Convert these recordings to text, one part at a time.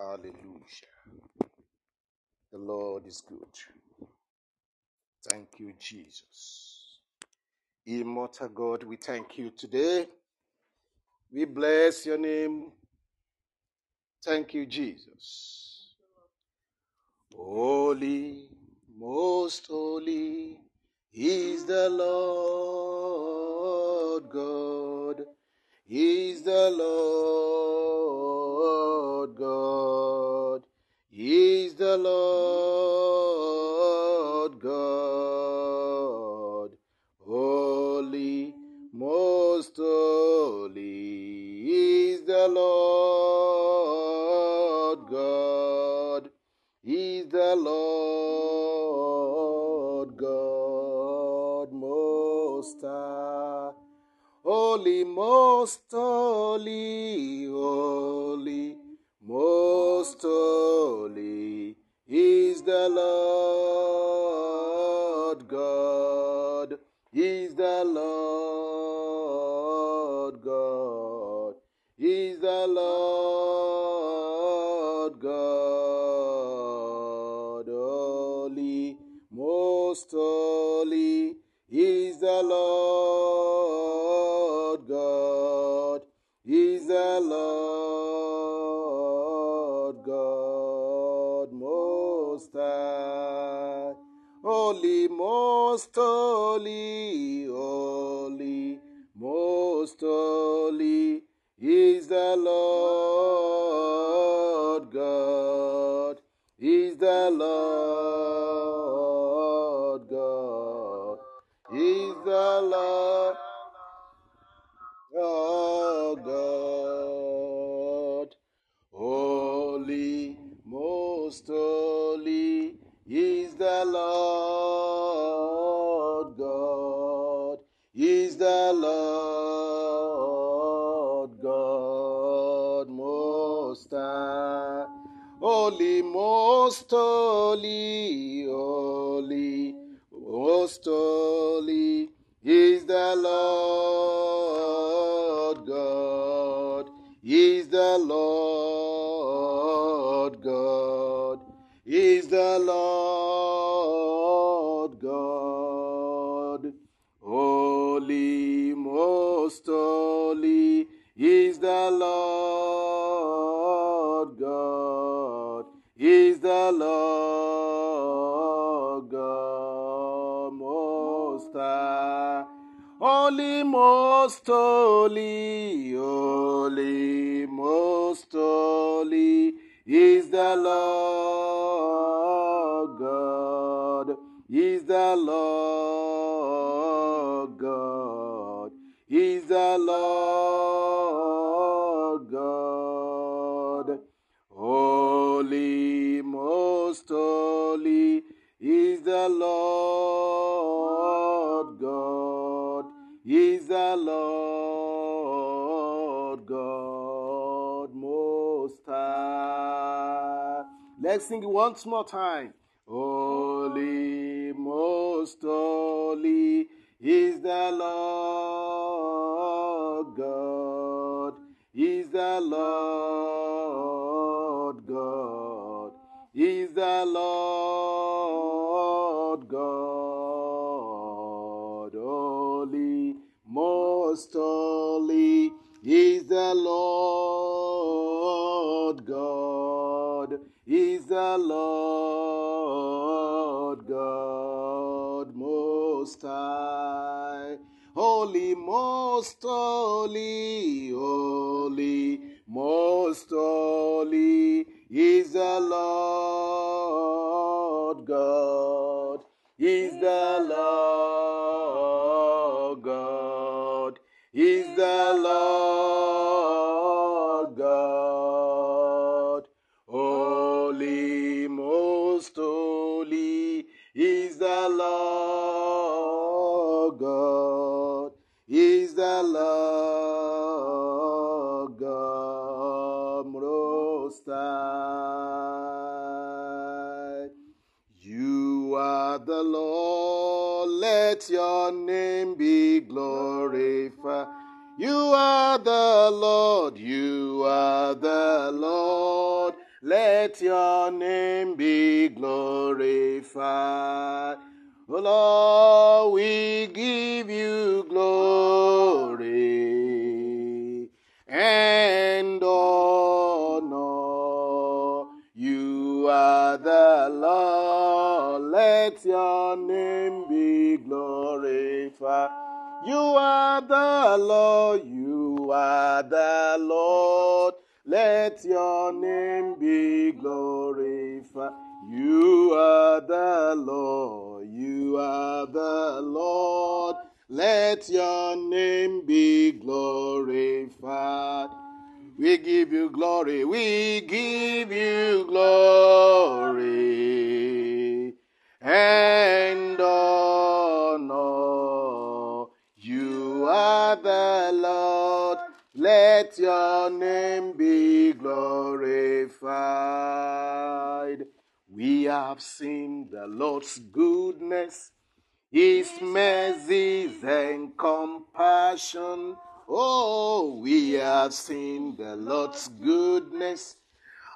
Hallelujah. The Lord is good. Thank you, Jesus. Immortal God, we thank you today. We bless your name. Thank you, Jesus. Holy, most holy is the Lord God is the Lord God, is the Lord God, holy, most holy is the Lord. holy, most holy, holy, most holy is the Lord. مستولي once more time.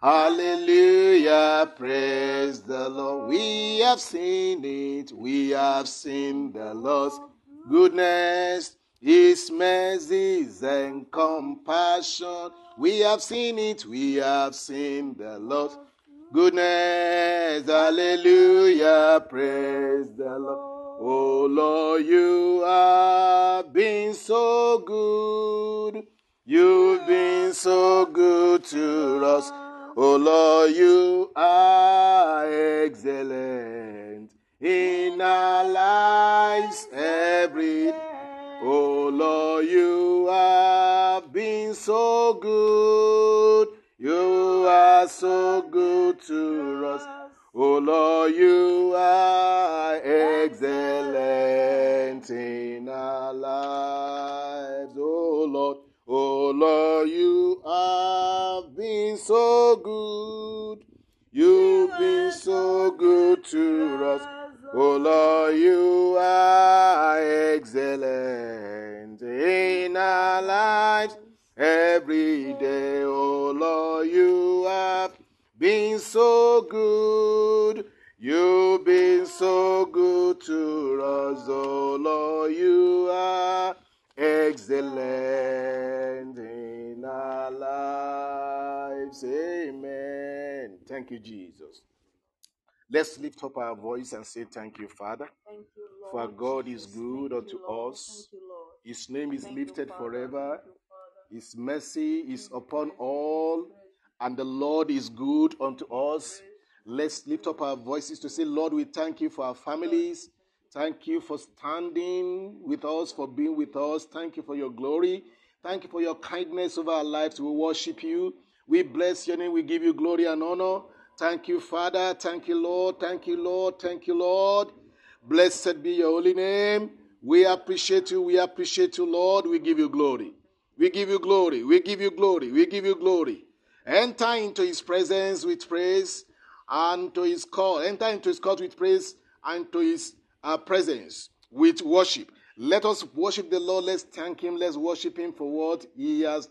Hallelujah, praise the Lord. We have seen it, we have seen the Lord's goodness, His mercies and compassion. We have seen it, we have seen the Lord's goodness. Hallelujah, praise the Lord. Oh Lord, you have been so good. You've been so good to us. Oh Lord, you are excellent in our lives every day. Oh Lord, you have been so good. You are so good to us. Oh Lord, you are excellent in our lives. Oh Lord, you have been so good. You've been so good to us. Oh Lord, you are excellent in our lives every day. Oh Lord, you have been so good. You've been so good to us, oh Lord. You are excellent in our lives. Amen. Thank you, Jesus. Let's lift up our voice and say, Thank you, Father. Thank you, Lord. For God is good Thank unto you, us. Thank you, Lord. His name is Thank lifted forever. His mercy is upon praise, give you all, and the Lord is good unto us. Let's lift up our voices to say, Lord, we thank you for our families. Thank you for standing with us, for being with us. Thank you for your glory. Thank you for your kindness over our lives. We worship you. We bless your name. We give you glory and honor. Thank you, Father. Thank you, Lord. Thank you, Lord. Thank you, Lord. Blessed be your holy name. We appreciate you. We appreciate you, Lord. We give you glory. We give you glory. We give you glory. We give you glory. Enter into his presence with praise and to his court. Enter into his court with praise and to his uh, presence with worship. Let us worship the Lord. Let's thank him. Let's worship him for what he has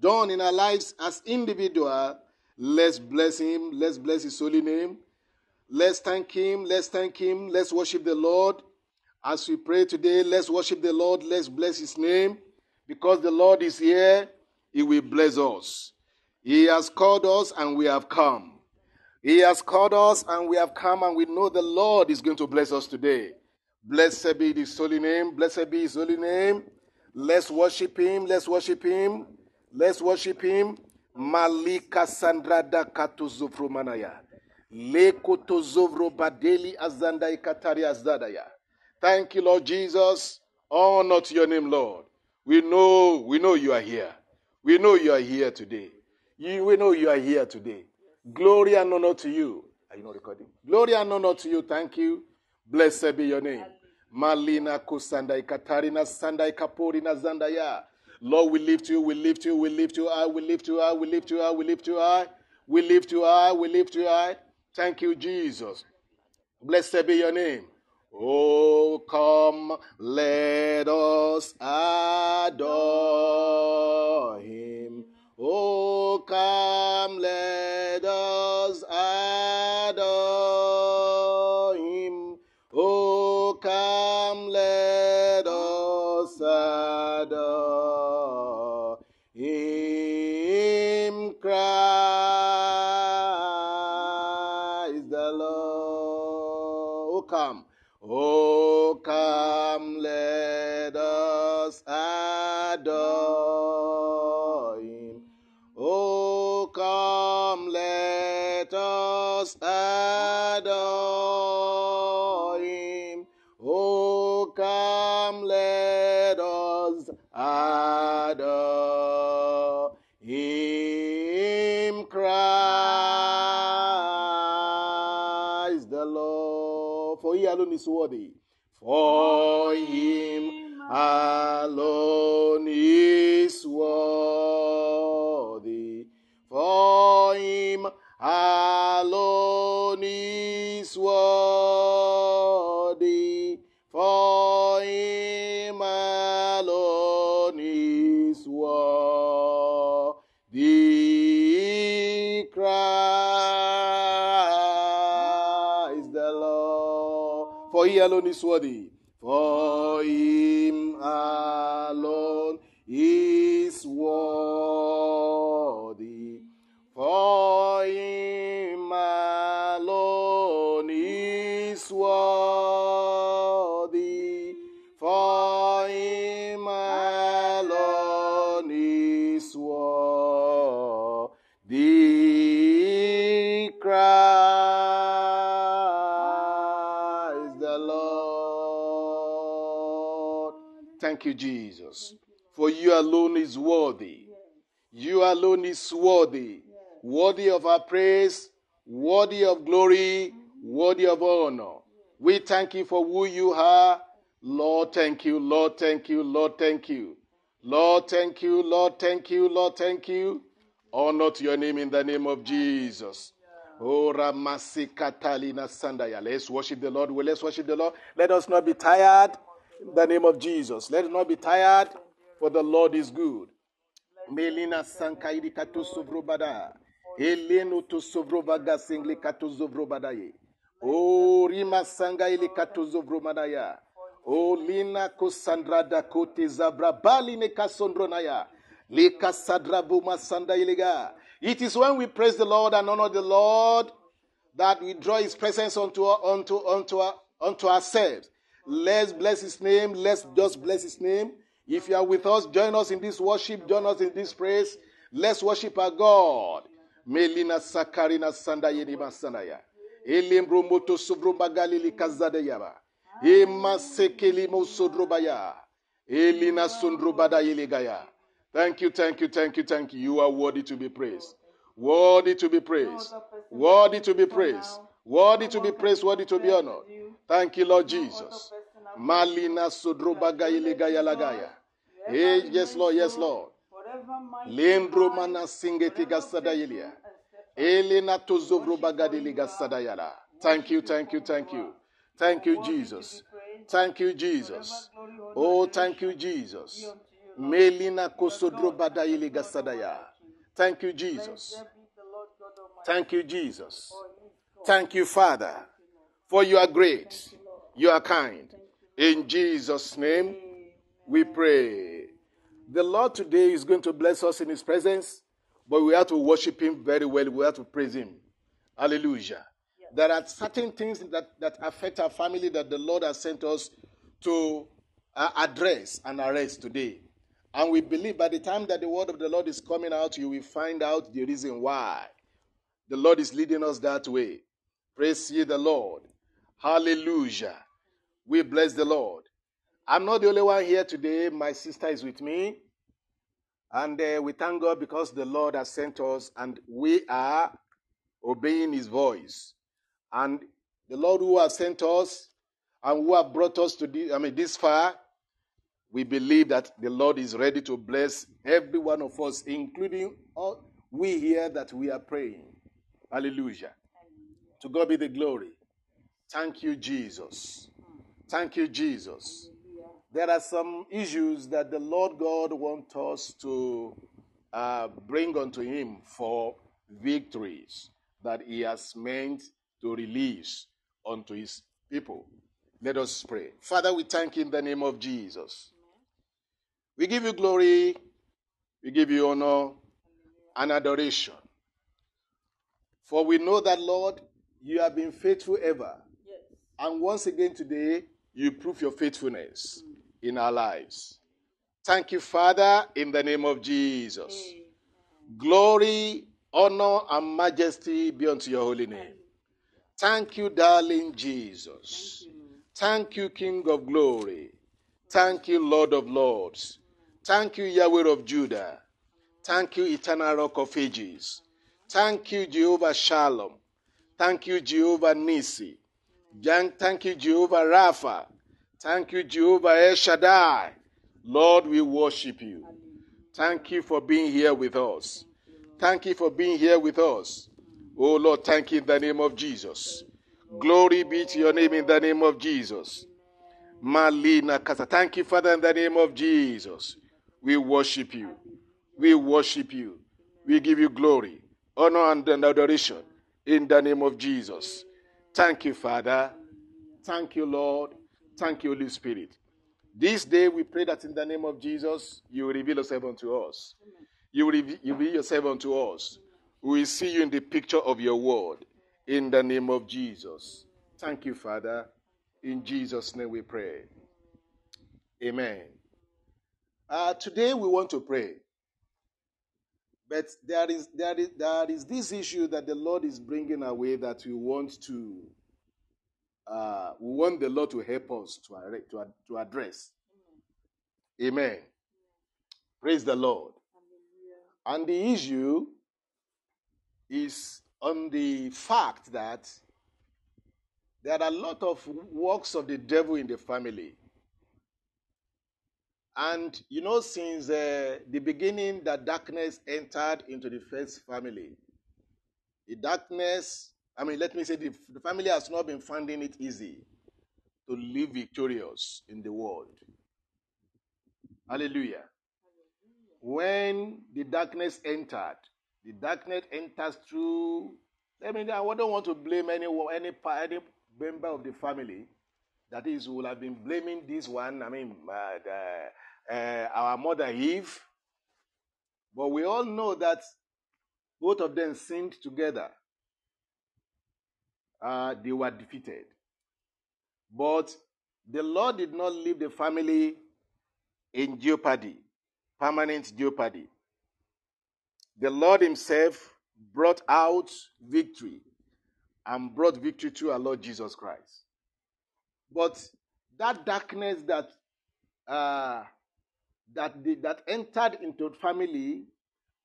done in our lives as individual. Let's bless him. Let's bless his holy name. Let's thank him. Let's thank him. Let's worship the Lord. As we pray today, let's worship the Lord. Let's bless his name. Because the Lord is here, he will bless us. He has called us and we have come. He has called us and we have come and we know the Lord is going to bless us today. Blessed be his holy name. Blessed be his holy name. Let's worship him. Let's worship him. Let's worship him. Malika sandrada katuzufru manaya. Leko tozovro badeli azanda ikatari azadaya. Thank you, Lord Jesus. Honor to your name, Lord. We know, we know you are here. We know you are here today. You, we know you are here today. Glory and honor to you. Are you not recording? Glory and honor to you. Thank you. Blessed be your name. Malina kusandai katarina sandai kaporina zandaya. Lord, we lift you, we lift you, we lift you high, we lift you we lift you we lift you we lift you we lift you. Thank you, Jesus. Blessed be your name. Oh, come, let us adore him. Oh, come, let us for he alone is worthy. For him alone is worthy. Alone is worthy. You alone is worthy. Worthy of our praise, worthy of glory, worthy of honor. We thank you for who you are. Lord, thank you. Lord, thank you. Lord, thank you. Lord, thank you. Lord, thank you. Lord, thank you. Honor to your name in the name of Jesus. Oh, Ramasikatalina Sandaya. Let's worship the Lord. Well, let's worship the Lord. Let us not be tired in the name of Jesus. Let us not be tired, for the Lord is good. Melina Sankaidi Katu Sovrobada. Eleno to Sovrovaga Singli Katu Zovrobadaye. Oh, o Rima Sanga ili Katu Zovromadaya. O Lina Kosandrada Kote Zabra Baline Kasondronaya. Lika Sadra Buma Sanda Iliga. It is when we praise the Lord and honor the Lord that we draw his presence unto, onto, unto, onto ourselves. Let's bless his name. Let's just bless his name. If you are with us, join us in this worship, join us in this praise. Let's worship our God. Melina Sakarina Sanda Yenima Sandaya. Elimbro Moto Sovromba Galili Kazadayaba. Ema Sekeli Mosodrobaya. Elina Sundrobada Yeligaya. Thank you, thank you, thank you, thank you. You are worthy to be praised. Worthy to be praised. Worthy to be praised. Worthy to be praised, worthy to be honored. Thank you, Lord Jesus. Malina Sodrobaga Yeligaya Lagaya. Hey, eh, yes, Lord, yes, Lord. Lendro mana singeti gasadayilia. Elena tozovro bagadili gasadayala. Thank you, thank you, thank oh, you. Thank you, Jesus. Thank you, Jesus. Oh, thank you, Jesus. Melina kosodro badayili gasadaya. Thank you, Jesus. Thank you, Jesus. Thank you, Father, for you are great. You are kind. In Jesus' name, we pray. The Lord today is going to bless us in His presence, but we have to worship Him very well. We have to praise Him. Hallelujah. There are certain things that, that affect our family that the Lord has sent us to uh, address and arrest today. And we believe by the time that the word of the Lord is coming out, you will find out the reason why. The Lord is leading us that way. Praise ye the Lord. Hallelujah. We bless the Lord. I'm not the only one here today. My sister is with me. And uh, we thank God because the Lord has sent us and we are obeying his voice. And the Lord who has sent us and who have brought us to this, I mean, this far, we believe that the Lord is ready to bless every one of us, including all we here that we are praying. Hallelujah. To God be the glory. Thank you, Jesus. Thank you, Jesus. There are some issues that the Lord God wants us to uh, bring unto Him for victories that He has meant to release unto His people. Let us pray. Father, we thank you in the name of Jesus. We give you glory, we give you honor and adoration. For we know that, Lord, you have been faithful ever. Yes. And once again today, you prove your faithfulness in our lives. Thank you, Father, in the name of Jesus. Glory, honor, and majesty be unto your holy name. Thank you, darling Jesus. Thank you, King of glory. Thank you, Lord of lords. Thank you, Yahweh of Judah. Thank you, eternal rock of ages. Thank you, Jehovah Shalom. Thank you, Jehovah Nissi. Thank you, Jehovah Rapha. Thank you, Jehovah El Shaddai. Lord, we worship you. Thank you for being here with us. Thank you for being here with us. Oh Lord, thank you in the name of Jesus. Glory be to your name in the name of Jesus. Malina Kasa. Thank you, Father, in the name of Jesus. We worship you. We worship you. We give you glory, honor, and adoration in the name of Jesus. Thank you, Father. Thank you, Lord. Thank you, Holy Spirit. This day we pray that in the name of Jesus, you will reveal yourself unto us. You will reveal yourself unto us. We will see you in the picture of your word in the name of Jesus. Thank you, Father. In Jesus' name we pray. Amen. Uh, today we want to pray. But there is, there, is, there is this issue that the Lord is bringing away that we want to, uh, we want the Lord to help us to, to, to address. Amen. Praise the Lord. And the issue is on the fact that there are a lot of works of the devil in the family. And you know, since uh, the beginning that darkness entered into the first family, the darkness, I mean, let me say, the, the family has not been finding it easy to live victorious in the world. Hallelujah. When the darkness entered, the darkness enters through. I mean, I don't want to blame any, any, any member of the family. That is, will have been blaming this one. I mean, uh, uh, our mother Eve. But we all know that both of them sinned together. Uh, they were defeated. But the Lord did not leave the family in jeopardy, permanent jeopardy. The Lord Himself brought out victory and brought victory to our Lord Jesus Christ. But that darkness that uh, that the, that entered into the family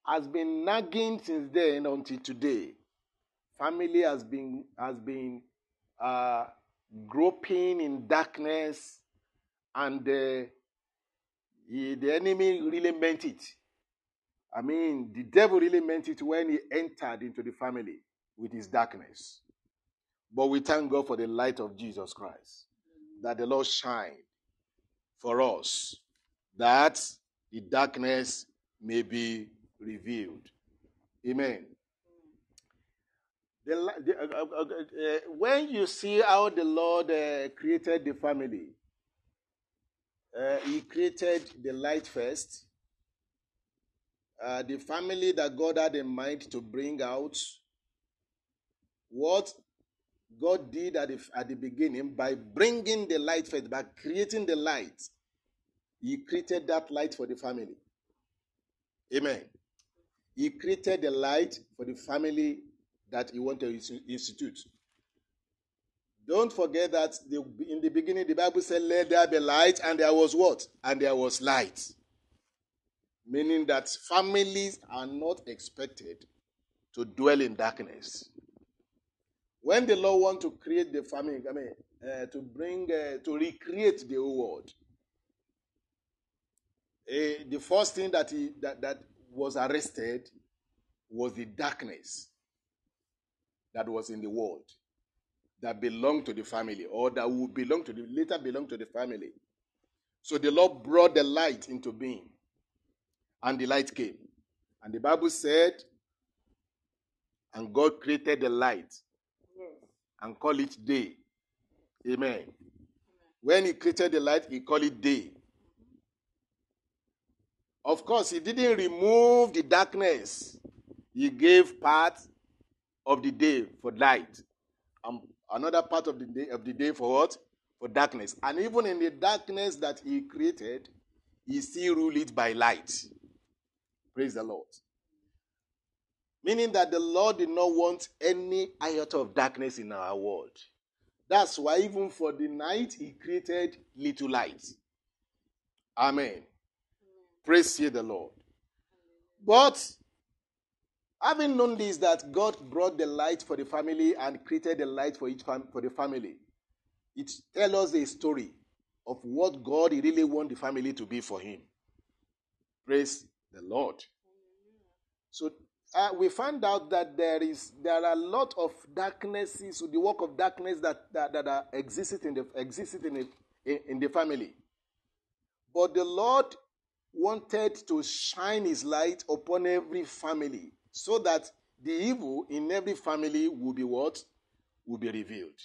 has been nagging since then until today. Family has been has been uh, groping in darkness, and uh, he, the enemy really meant it. I mean, the devil really meant it when he entered into the family with his darkness. But we thank God for the light of Jesus Christ, that the Lord shine for us, that the darkness may be revealed. Amen. The, the, uh, uh, uh, uh when you see how the Lord uh, created the family, uh, He created the light first, uh, the family that God had in mind to bring out what God did at the, at the beginning by bringing the light first, by creating the light. He created that light for the family. Amen. He created the light for the family that he wanted to institute. Don't forget that the, in the beginning, the Bible said, Let there be light, and there was what? And there was light meaning that families are not expected to dwell in darkness. When the Lord wants to create the family, I mean, uh, to bring, uh, to recreate the whole world, uh, the first thing that, he, that, that was arrested was the darkness that was in the world that belonged to the family or that would belong to the later belong to the family. So the Lord brought the light into being and the light came. And the Bible said, and God created the light and called it day. Amen. When he created the light, he called it day. Of course, he didn't remove the darkness. He gave part of the day for light. And another part of the day of the day for what? For darkness. And even in the darkness that he created, he still ruled it by light. Praise the Lord. Meaning that the Lord did not want any iota of darkness in our world. That's why, even for the night, He created little light. Amen. Praise ye the Lord. But having known this, that God brought the light for the family and created the light for each fam- for the family, it tells us a story of what God really wants the family to be for Him. Praise the Lord. So uh, we found out that there is there are a lot of darknesses, the work of darkness that that, that are existed in the existed in the, in the family. But the Lord wanted to shine His light upon every family, so that the evil in every family will be what will be revealed.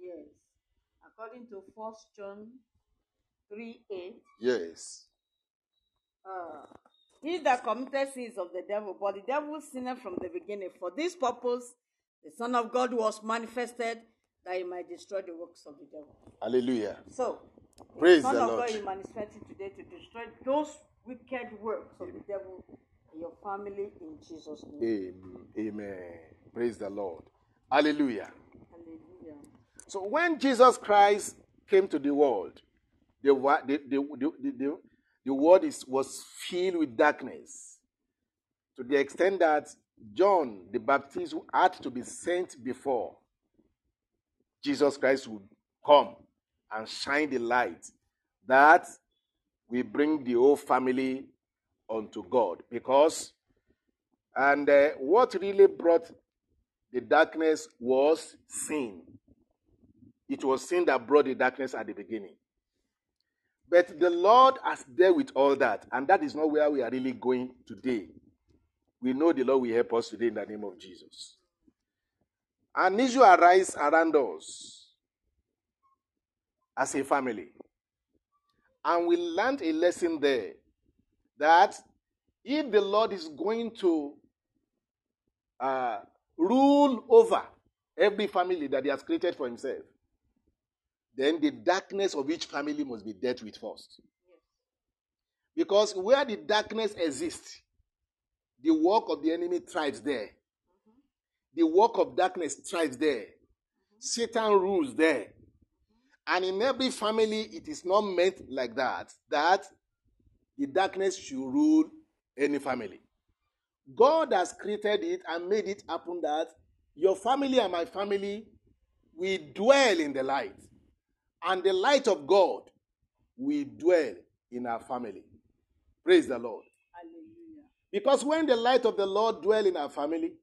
Yes. According to First John 3 8. Yes. Uh, he that committed sins of the devil, but the devil sinned from the beginning. For this purpose, the Son of God was manifested that he might destroy the works of the devil. Hallelujah. So, Praise the Son the of Lord. God is manifested today to destroy those wicked works of the devil your family in Jesus' name. Amen. Amen. Praise the Lord. Hallelujah. Hallelujah. So when Jesus Christ came to the world, the, wa- the, the, the, the, the, the world is, was filled with darkness to the extent that John the Baptist who had to be sent before Jesus Christ would come and shine the light that we bring the whole family unto God. Because, and uh, what really brought the darkness was sin. It was sin that brought the darkness at the beginning. But the Lord has dealt with all that, and that is not where we are really going today. We know the Lord will help us today in the name of Jesus. An issue arises around us as a family. And we learned a lesson there that if the Lord is going to uh, rule over every family that He has created for Himself, then the darkness of each family must be dealt with first. Because where the darkness exists, the work of the enemy thrives there. The work of darkness thrives there. Satan rules there. And in every family, it is not meant like that, that the darkness should rule any family. God has created it and made it happen that your family and my family, we dwell in the light. And the light of God we dwell in our family. Praise the Lord. Hallelujah. Because when the light of the Lord dwell in our family,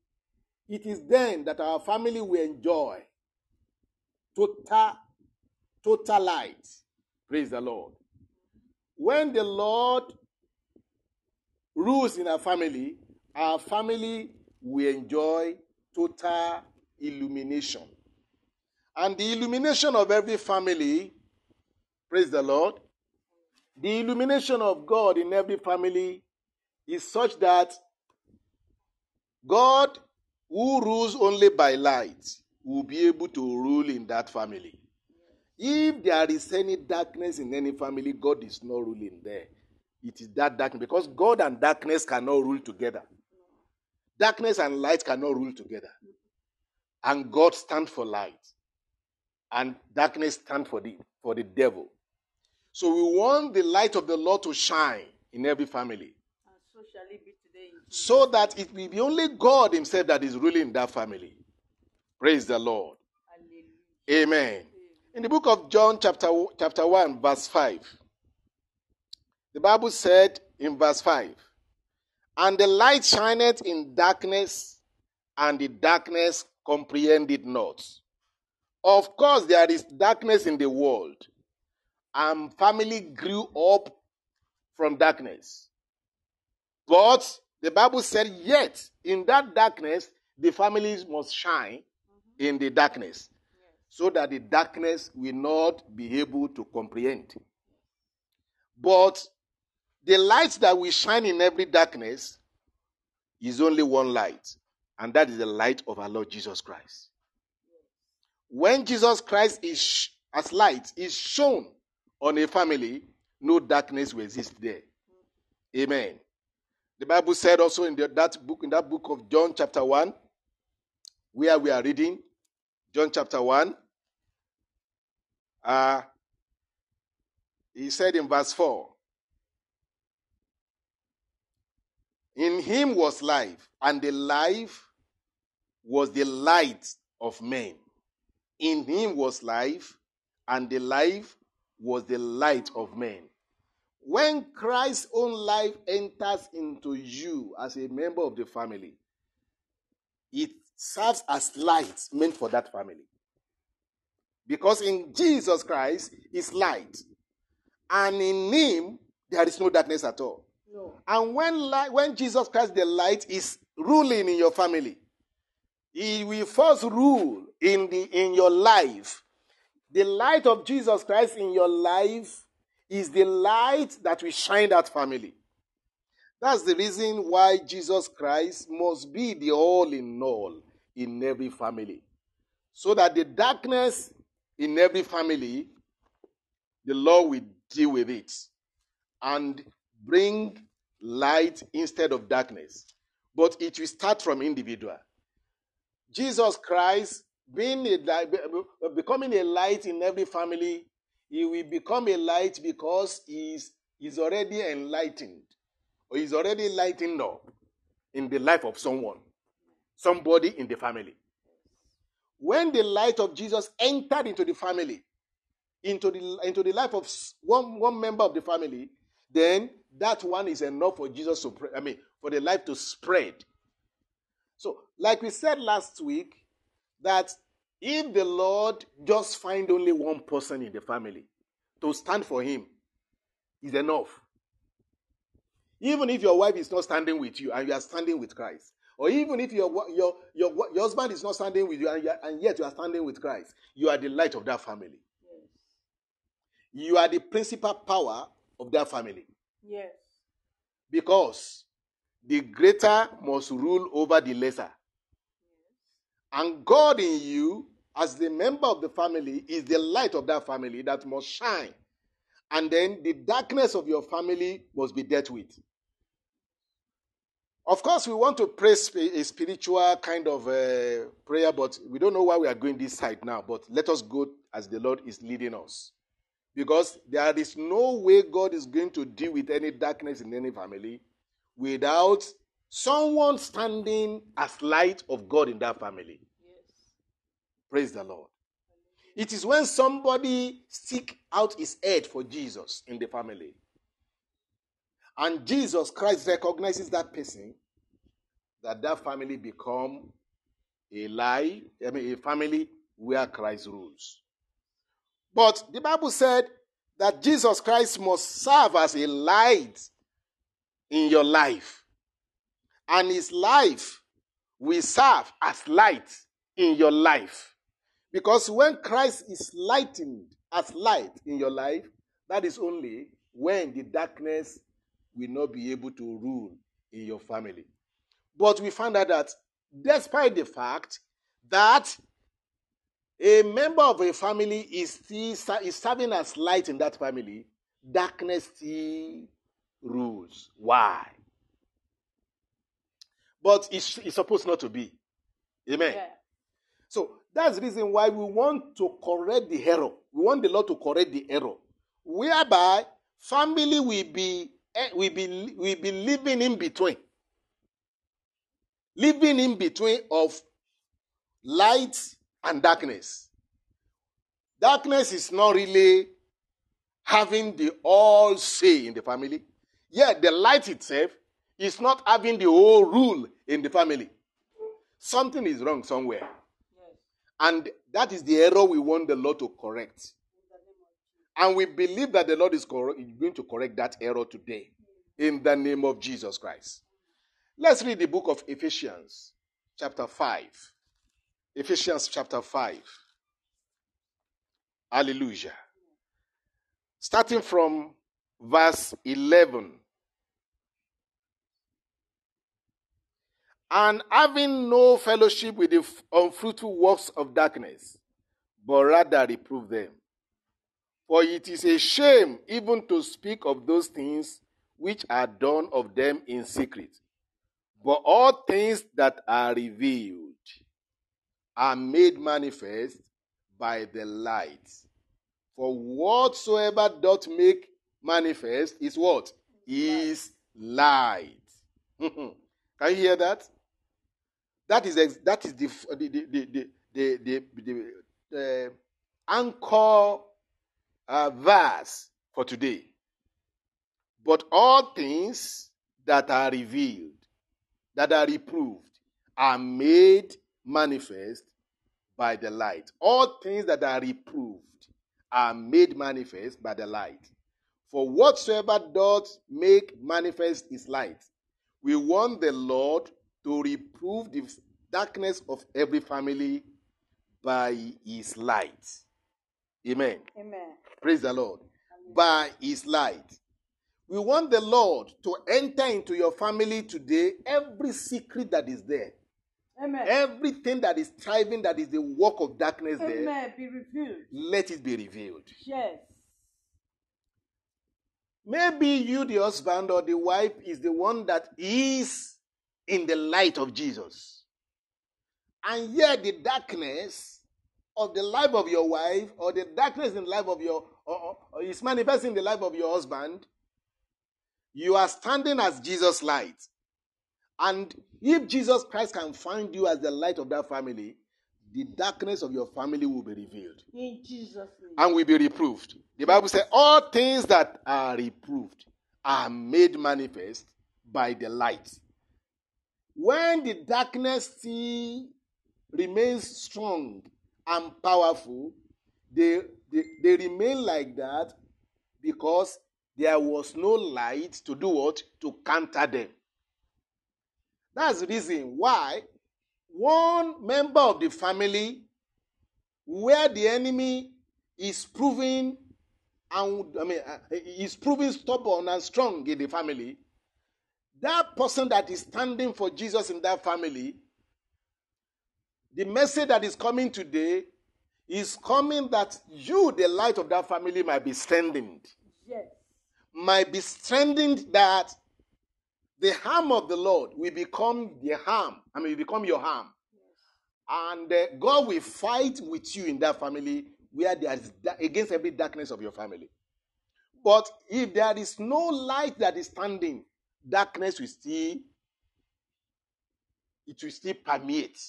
it is then that our family will enjoy total, total light. Praise the Lord. When the Lord rules in our family, our family will enjoy total illumination. And the illumination of every family, praise the Lord, the illumination of God in every family is such that God, who rules only by light, will be able to rule in that family. If there is any darkness in any family, God is not ruling there. It is that darkness because God and darkness cannot rule together. Darkness and light cannot rule together. And God stands for light. And darkness stands for the for the devil. So we want the light of the Lord to shine in every family. And so shall it be today So that it will be only God Himself that is ruling in that family. Praise the Lord. Hallelujah. Amen. In the book of John, chapter, chapter 1, verse 5, the Bible said in verse 5, And the light shineth in darkness, and the darkness comprehended not. Of course, there is darkness in the world, and family grew up from darkness. But the Bible said, Yet in that darkness, the families must shine in the darkness so that the darkness will not be able to comprehend. But the light that will shine in every darkness is only one light, and that is the light of our Lord Jesus Christ. When Jesus Christ is as light is shown on a family, no darkness will exist there. Amen. The Bible said also in the, that book, in that book of John chapter 1, where we are reading, John chapter 1, uh, he said in verse 4 In him was life, and the life was the light of men. In him was life, and the life was the light of men. When Christ's own life enters into you as a member of the family, it serves as light meant for that family. Because in Jesus Christ is light, and in Him there is no darkness at all. No. And when, light, when Jesus Christ, the light, is ruling in your family, He will first rule in, the, in your life. The light of Jesus Christ in your life is the light that will shine that family. That's the reason why Jesus Christ must be the all in all in every family. So that the darkness in every family, the Lord will deal with it and bring light instead of darkness. But it will start from individual. Jesus Christ being a, becoming a light in every family, he will become a light because he's, he's already enlightened or he's already lightened up in the life of someone, somebody in the family. When the light of Jesus entered into the family, into the, into the life of one, one member of the family, then that one is enough for Jesus to, I mean, for the life to spread. So, like we said last week, that if the Lord just find only one person in the family to stand for him, is enough. Even if your wife is not standing with you and you are standing with Christ, or even if your, your, your, your husband is not standing with you and, and yet you are standing with Christ, you are the light of that family. Yes. You are the principal power of that family. Yes. Because the greater must rule over the lesser. And God in you, as the member of the family, is the light of that family that must shine. And then the darkness of your family must be dealt with. Of course, we want to pray a spiritual kind of uh, prayer, but we don't know why we are going this side now. But let us go as the Lord is leading us. Because there is no way God is going to deal with any darkness in any family without someone standing as light of God in that family. Yes. Praise the Lord. It is when somebody stick out his head for Jesus in the family. And Jesus Christ recognizes that person, that that family become a lie, I mean a family where Christ rules. But the Bible said that Jesus Christ must serve as a light in your life. And his life will serve as light in your life. Because when Christ is lightened as light in your life, that is only when the darkness will not be able to rule in your family. But we find out that despite the fact that a member of a family is still is serving as light in that family, darkness still rules. Why? But it's, it's supposed not to be. Amen. Yeah. So that's the reason why we want to correct the error. We want the Lord to correct the error, whereby family will be eh, will be will be living in between, living in between of light and darkness. Darkness is not really having the all say in the family. Yet the light itself is not having the whole rule in the family. Something is wrong somewhere. And that is the error we want the Lord to correct. And we believe that the Lord is, cor- going to correct that error today in the name of Jesus Christ. Let's read the book of Ephesians, chapter 5. Ephesians chapter 5. Hallelujah. Starting from verse 11. And having no fellowship with the unfruitful works of darkness, but rather reprove them. For it is a shame even to speak of those things which are done of them in secret. But all things that are revealed are made manifest by the light. For whatsoever doth make manifest is what? Is light. Can you hear that? That is that is the the the the the, the, the, the uh, anchor uh, verse for today. But all things that are revealed, that are reproved, are made manifest by the light. All things that are reproved are made manifest by the light. For whatsoever doth make manifest is light. We want the Lord to reprove the darkness of every family by his light. Amen. Amen. Praise the Lord. By his light. We want the Lord to enter into your family today every secret that is there. Amen. Everything that is striving, that is the work of darkness there, Amen. Be revealed. let it be revealed. Yes. Maybe you, the husband or the wife, is the one that is in the light of Jesus. And yet the darkness of the life of your wife or the darkness in the life of your or, or- is manifesting in the life of your husband, you are standing as Jesus' light. And if Jesus Christ can find you as the light of that family, the darkness of your family will be revealed In Jesus' name. and will be reproved. The Bible says, All things that are reproved are made manifest by the light. When the darkness still remains strong and powerful, they, they, they remain like that because there was no light to do what? To counter them. That's the reason why one member of the family where the enemy is proving and I mean uh, is proving stubborn and strong in the family, that person that is standing for Jesus in that family, the message that is coming today is coming that you, the light of that family, might be strengthened, Yes. might be strengthened that the harm of the Lord will become the harm. I mean, will become your harm. And uh, God will fight with you in that family where there is da- against every darkness of your family. But if there is no light that is standing, darkness will still it will still permeate.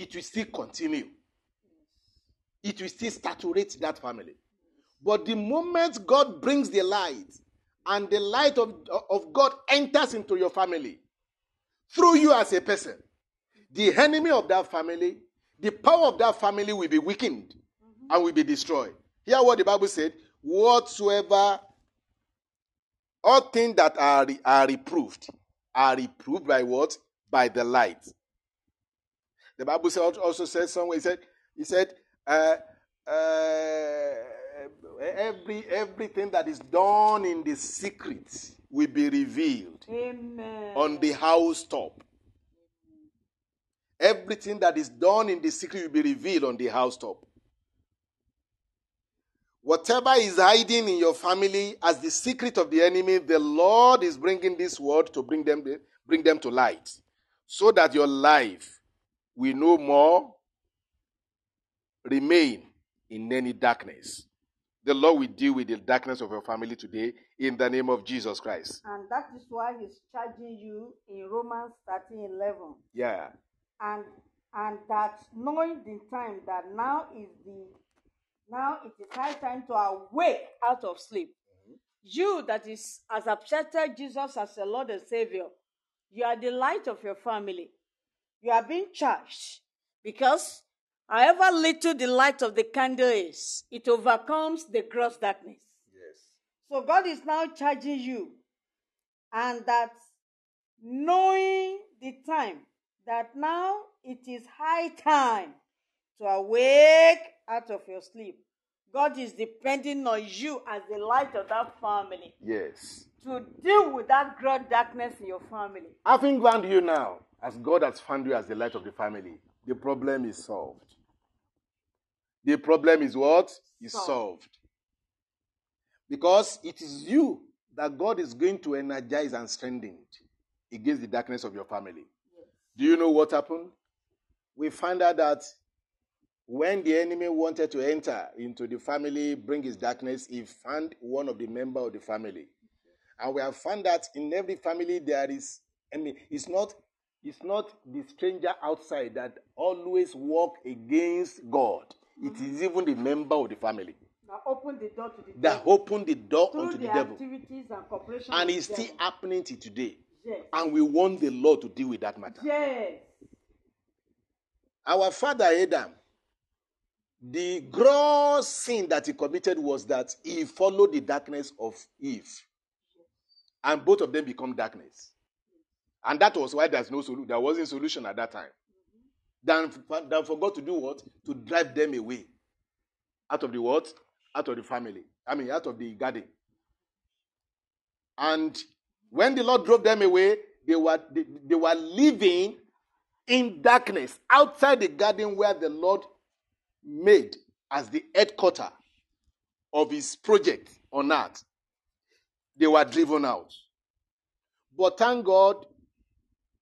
It will still continue. It will still saturate that family. But the moment God brings the light and the light of, of God enters into your family through you as a person, the enemy of that family, the power of that family will be weakened and will be destroyed. Hear what the Bible said whatsoever, all things that are, are reproved, are reproved by what? By the light. The Bible also says somewhere, he said, he said, uh, uh, every everything that is done in the secret will be revealed Amen. on the housetop. Everything that is done in the secret will be revealed on the housetop. Whatever is hiding in your family as the secret of the enemy, the Lord is bringing this word to bring them, bring them to light so that your life will no more remain in any darkness. The Lord will deal with the darkness of your family today in the name of Jesus Christ. And that is why he's charging you in Romans 13 11. Yeah. And and that knowing the time that now is the now it is high time to awake out of sleep. You that is has accepted Jesus as the Lord and Savior, you are the light of your family. You are being charged because however little the light of the candle is, it overcomes the gross darkness. Yes. So God is now charging you, and that knowing the time, that now it is high time to awake out of your sleep. God is depending on you as the light of that family Yes. to deal with that gross darkness in your family. Having found you now, as God has found you as the light of the family, the problem is solved. The problem is what? Is Solved. solved. Because it is you that God is going to energize and strengthen against the darkness of your family. Do you know what happened? We found out that when the enemy wanted to enter into the family, bring his darkness, he found one of the member of the family. And we have found that in every family there is, I mean, it's not, it's not the stranger outside that always walk against God. It mm-hmm. is even the member of the family. That open the door to the that devil. opened the door Through unto the the devil. activities and cooperation And it's still devil. happening till today. Yes. And we want the Lord to deal with that matter. Yes. Our father Adam, the gross sin that he committed was that he followed the darkness of Eve. And both of them become darkness. And that was why there's no solution. There wasn't solution at that time. Then, then forgot to do what? To drive them away. Out of the what? Out of the family. I mean, out of the garden. And when the Lord drove them away, they were, they, they were living in darkness outside the garden where the Lord made as the headquarter of his project on earth. They were driven out. But thank God,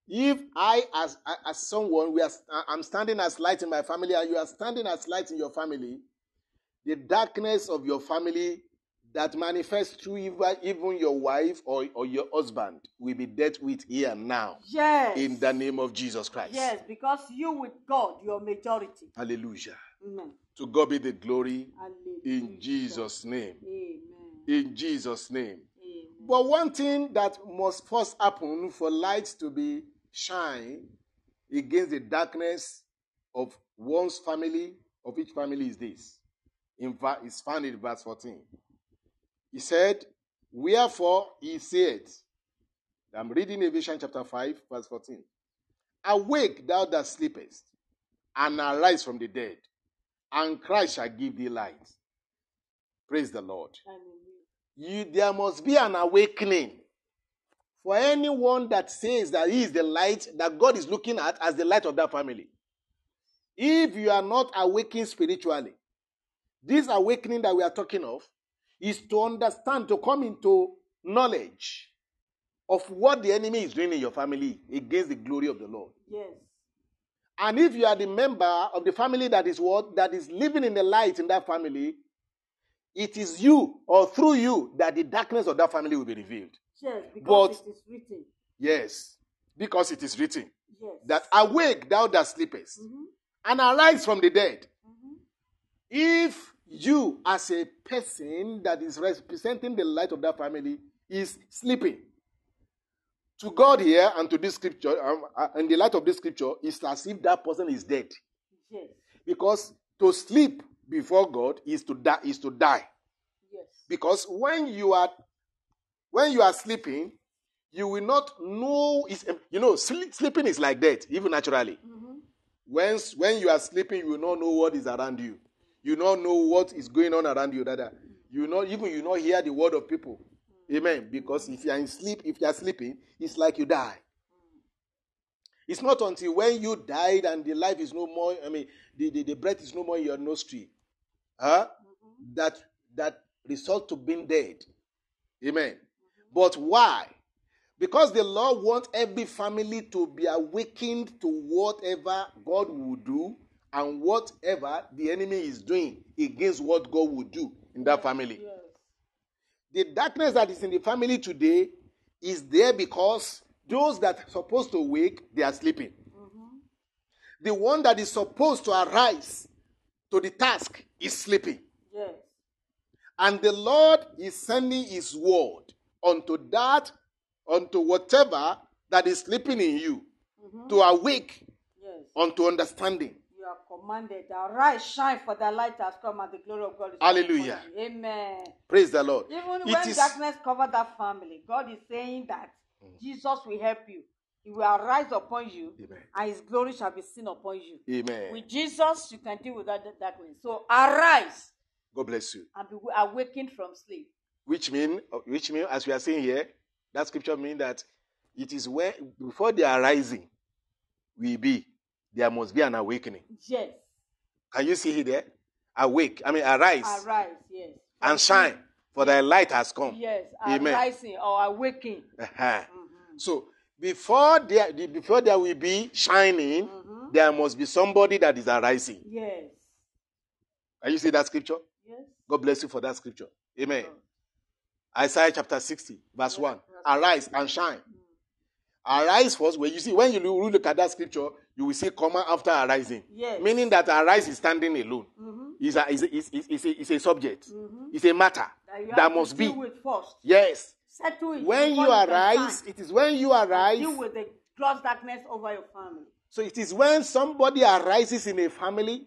if I, as, as someone, we are, I'm standing as light in my family, and you are standing as light in your family, the darkness of your family that manifests through even, your wife or, or your husband will be dealt with here now Yes. in the name of Jesus Christ. Yes, because you with God, your majority. Hallelujah. Amen. To God be the glory Hallelujah. in Jesus' name. Amen. In Jesus' name. Amen. But one thing that must first happen for light to be shine against the darkness of one's family, of each family, is this. In fact, it's found in verse 14. He said, Wherefore he said, I'm reading Ephesians chapter 5, verse 14. Awake, thou that sleepest, and arise from the dead, and Christ shall give thee light. Praise the Lord you, there must be an awakening for anyone that says that he is the light that God is looking at as the light of that family. If you are not awakened spiritually, this awakening that we are talking of is to understand, to come into knowledge of what the enemy is doing in your family against the glory of the Lord. Yes. And if you are the member of the family that is what that is living in the light in that family, it is you or through you that the darkness of that family will be revealed. Yes, because But- it is written. Yes, because it is written Yes. that awake thou that sleepest Mhm. and arise from the dead. Mhm. If you, as a person that is representing the light of that family, is sleeping, to God here and to this scripture, um, uh, in the light of this scripture, is as if that person is dead. Yes. Because to sleep before God is to die. Is to die. Yes. Because when you are when you are sleeping, you will not know. Is you know sleep, sleeping is like that, even naturally. Mhm. When when you are sleeping, you will not know what is around you. You not know what is going on around you. That you not even you not hear the word of people. Amen. Because if you are in sleep, if you are sleeping, it's like you die. It's not until when you died and the life is no more, I mean, the, the, the breath is no more in your nostril, huh? that that result to being dead. Amen. But why? Because the Lord wants every family to be awakened to whatever God will do and whatever the enemy is doing against what God will do in that family. Yes. The darkness that is in the family today is there because those that are supposed to wake, they are sleeping. Mm-hmm. The one that is supposed to arise to the task is sleeping. Yes. And the Lord is sending his word unto that, unto whatever that is sleeping in you, mm-hmm. to awake Yes. unto understanding. You are commanded. Arise, shine, for the light has come, and the glory of God is Hallelujah. Amen. Praise the Lord. Even It when is- darkness covered that family, God is saying that mm. Jesus will help you. He will arise upon you, Amen. and His glory shall be seen upon you. Amen. With Jesus, you can deal with that darkness. So arise God bless you. and be awakened from sleep. Which mean, which mean, as we are saying here, that scripture means that it is where before the arising will be, there must be an awakening. Yes. Can you see here? there? Awake. I mean, arise Arise. Yes. and shine, for thy light has come. Yes. Amen. Arising or awakening. Uh-huh. So before there, before there will be shining, there must be somebody that is arising. Yes. Can you see that scripture? Yes. God bless you for that scripture. Amen. Isaiah chapter 60, verse 1. Arise and shine. Arise first. When you see, when you look at that scripture, you will see comma after arising. Yes. Meaning that arise is standing alone. Mhm. is a, is a, is a, is a subject. It's a matter That that to must be. deal with first. Yes. Settle it. When you arise, it is when you arise. Deal with the gross darkness over your family. So it is when somebody arises in a family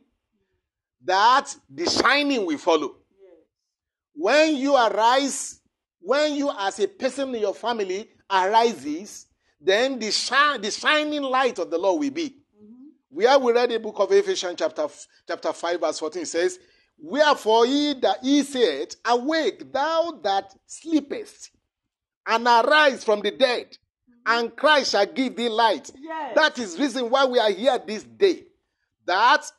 that the shining will follow. Yes. When you arise, when you as a person in your family arises, then the, shine, the shining light of the Lord will be. Mm-hmm. Where we read the book of Ephesians, chapter, chapter 5, verse 14 says, Wherefore he that he said, Awake, thou that sleepest, and arise from the dead, mm-hmm. and Christ shall give thee light. Yes. That is reason why we are here this day. That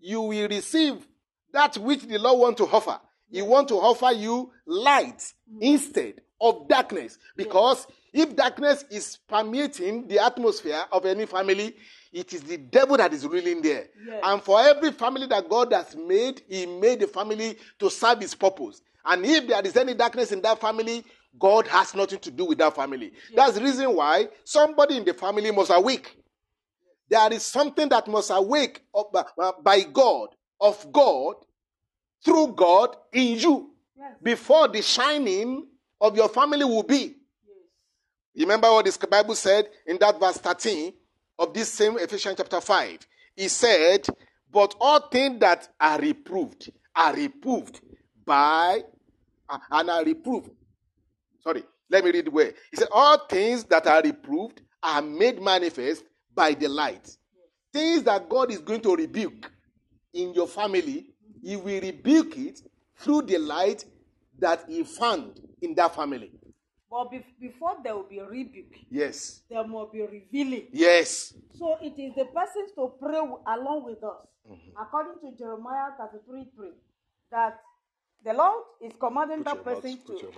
you will receive that which the Lord want to offer. He want to offer you light mm. instead of darkness. Because if darkness is permeating the atmosphere of any family, it is the devil that is ruling there. Yes. And for every family that God has made, He made the family to serve His purpose. And if there is any darkness in that family, God has nothing to do with that family. That's the reason why somebody in the family must awake. There is something that must awake by God, of God, through God in you, Yes. before the shining of your family will be. Yes. Remember what this Bible said in that verse 13 of this same Ephesians chapter 5. He said, But all things that are reproved are reproved by uh, and are reproved. Sorry, let me read the way. He said, All things that are reproved are made manifest by the light. Things that God is going to rebuke in your family, He will rebuke it through the light that He found in that family. But bef- before there will be rebuke, Yes. there will be revealing. Yes. So it is the persons to pray w- along with us, Mm-hmm. according to Jeremiah 33 3, that the Lord is commanding that person to.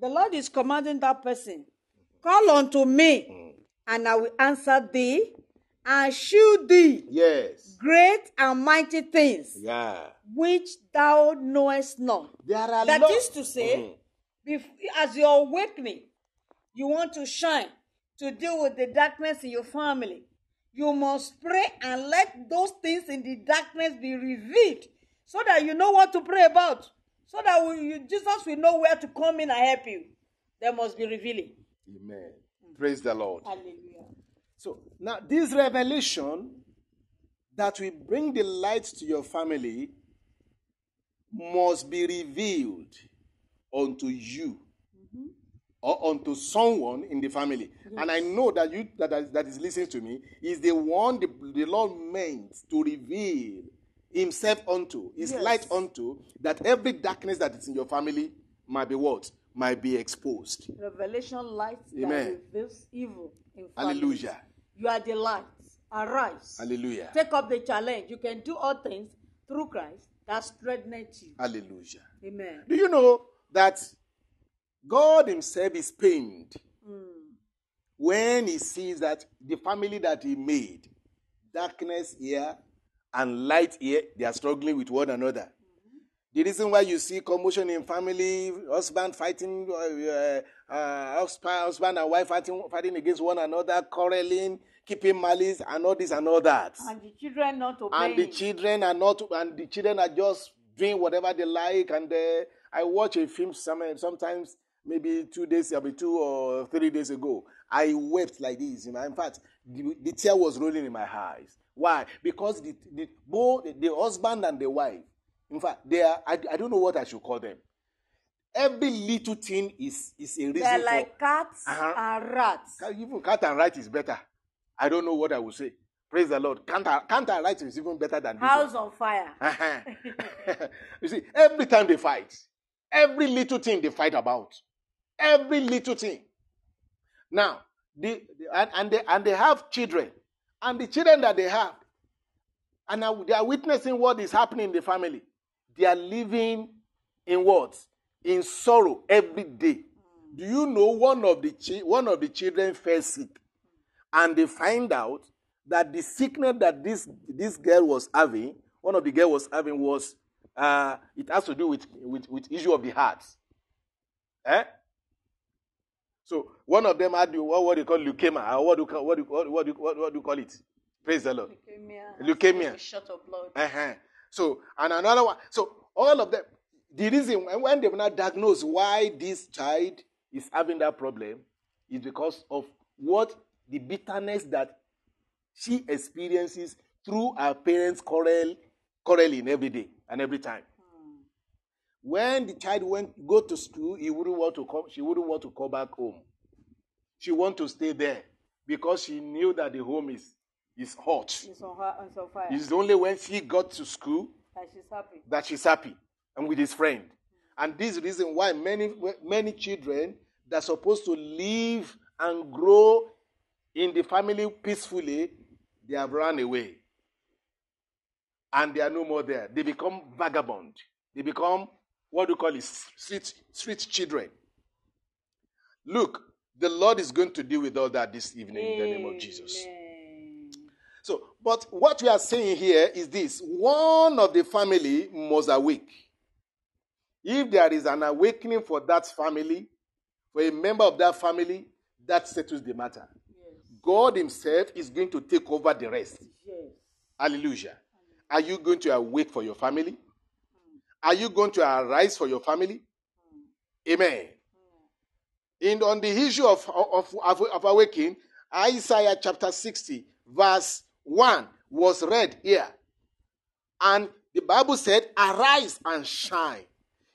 The Lord is commanding that person, call unto me, Mm. and I will answer thee, and shew thee Yes. great and mighty things Yeah. which thou knowest not. There are That is to say, mm-hmm. bef- as you're awakening, you want to shine to deal with the darkness in your family. You must pray and let those things in the darkness be revealed so that you know what to pray about. So that we, you, Jesus will know where to come in and help you. There must be revealing. Amen. Praise the Lord. Hallelujah. So now this revelation that will bring the light to your family must be revealed unto you mm-hmm. or unto someone in the family. And I know that you that, is- that is listening to me is the one the, the Lord meant to reveal himself unto, his Yes. light unto, that every darkness that is in your family might be what? Might be exposed. Revelation light Amen. that reveals evil. Hallelujah. You are the light. Arise. Hallelujah. Take up the challenge. You can do all things through Christ that strengthens you. Hallelujah. Amen. Do you know that God Himself is pained hmm. when He sees that the family that He made, darkness here and light here, they are struggling with one another. Hmm. The reason why you see commotion in family, husband fighting, uh, uh uh, husband, and wife fighting, fighting against one another, quarreling, keeping malice, and all this and all that. And the children not obeying. and the children are not and the children are just doing whatever they like. And uh, i watch a film some, sometimes maybe two days maybe two or three days ago. I wept like this in fact the, the tear was rolling in my eyes. Why? Because the, the both the husband and the wife in fact they are I, I don't know what i should call them every little thing is is a reason They're like cats Uh-huh. and rats. even cat and rat is better i don't know what i will say praise the lord cat and, cat and right is even better than this. House on fire. Uh-huh. you see, every time they fight, every little thing they fight about, every little thing. Now, the, the- and, and they and they have children, and the children that they have, and now they are witnessing what is happening in the family. They are living in what? In sorrow every day. Do you know one of the chi- one of the children fell sick, and they find out that the sickness that this this girl was having, one of the girl was having was uh, it has to do with, with with issue of the heart. Eh? So one of them had what, what do you call leukemia, or what do you call, what do you, what, do you- what, what do you call it? Praise the Lord. Leukemia. Leukemia. A shot of blood. Uh-huh. So, and another one. So, all of them. The reason when they've not diagnosed why this child is having that problem is because of what the bitterness that she experiences through her parents' quarrel, quarreling every day and every time. Hmm. When the child went go to school, he wouldn't want to come. She wouldn't want to come back home. She want to stay there because she knew that the home is is hot. It's on her, it's on fire. It's only when she got to school that she's happy. That she's happy and with his friend. And this is the reason why many many children that are supposed to live and grow in the family peacefully, they have run away. And they are no more there. They become vagabond. They become what do you call it? Street, street children. Look, the Lord is going to deal with all that this evening Amen. in the name of Jesus. So, but what we are saying here is this one of the family must awake. If there is an awakening for that family, for a member of that family, that settles the matter. Yes. God Himself is going to take over the rest. Yes. Hallelujah. Are you going to awake for your family? Mm. Are you going to arise for your family? Mm. Amen. Mm. In on the issue of, of, of, of awakening, Isaiah chapter 60, verse 1 was read here. And the Bible said, Arise and shine.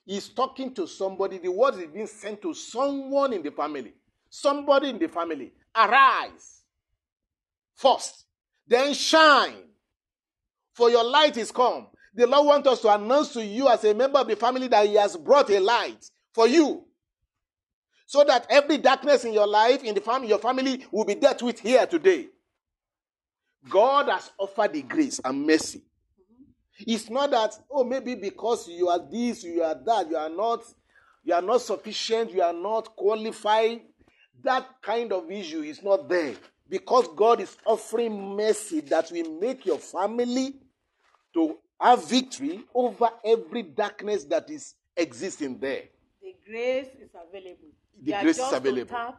He's talking to somebody. The word is being sent to someone in the family. Somebody in the family. Arise first, then shine. For your light is come. The Lord wants us to announce to you as a member of the family that He has brought a light for you. So that every darkness in your life, in the family, your family will be dealt with here today. God has offered the grace and mercy. It's not that, oh, maybe because you are this, you are that, you are not, you are not sufficient, you are not qualified. That kind of issue is not there. Because God is offering mercy that will make your family to have victory over every darkness that is existing there. The grace is available. The grace is available.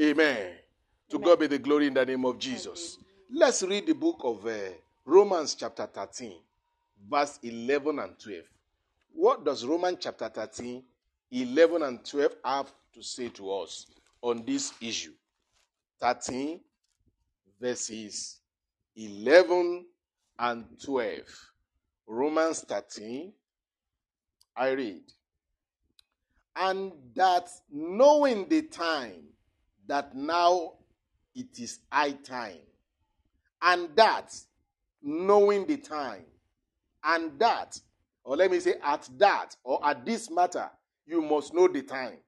Amen. To God be the glory in the name of Jesus. Amen. Let's read the book of uh, Romans, chapter 13, verse 11 and 12. What does Romans chapter 13, 11 and 12 have to say to us on this issue? 13, verses 11 and 12. Romans 13, I read. And that knowing the time, that now it is high time and that, knowing the time, and that, or let me say, at that, or at this matter, you must know the time.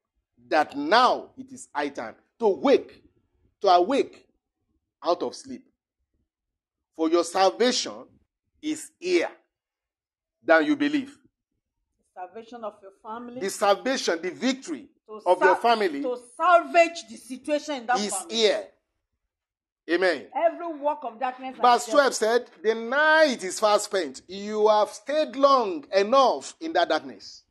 That now it is high time to wake, to awake out of sleep. For your salvation is here than you believe. The salvation of your family. The salvation, the victory of your family. To salvage the situation in that is family. here. Amen. Every work of darkness. Verse 12 said, The night is fast spent. You have stayed long enough in that darkness.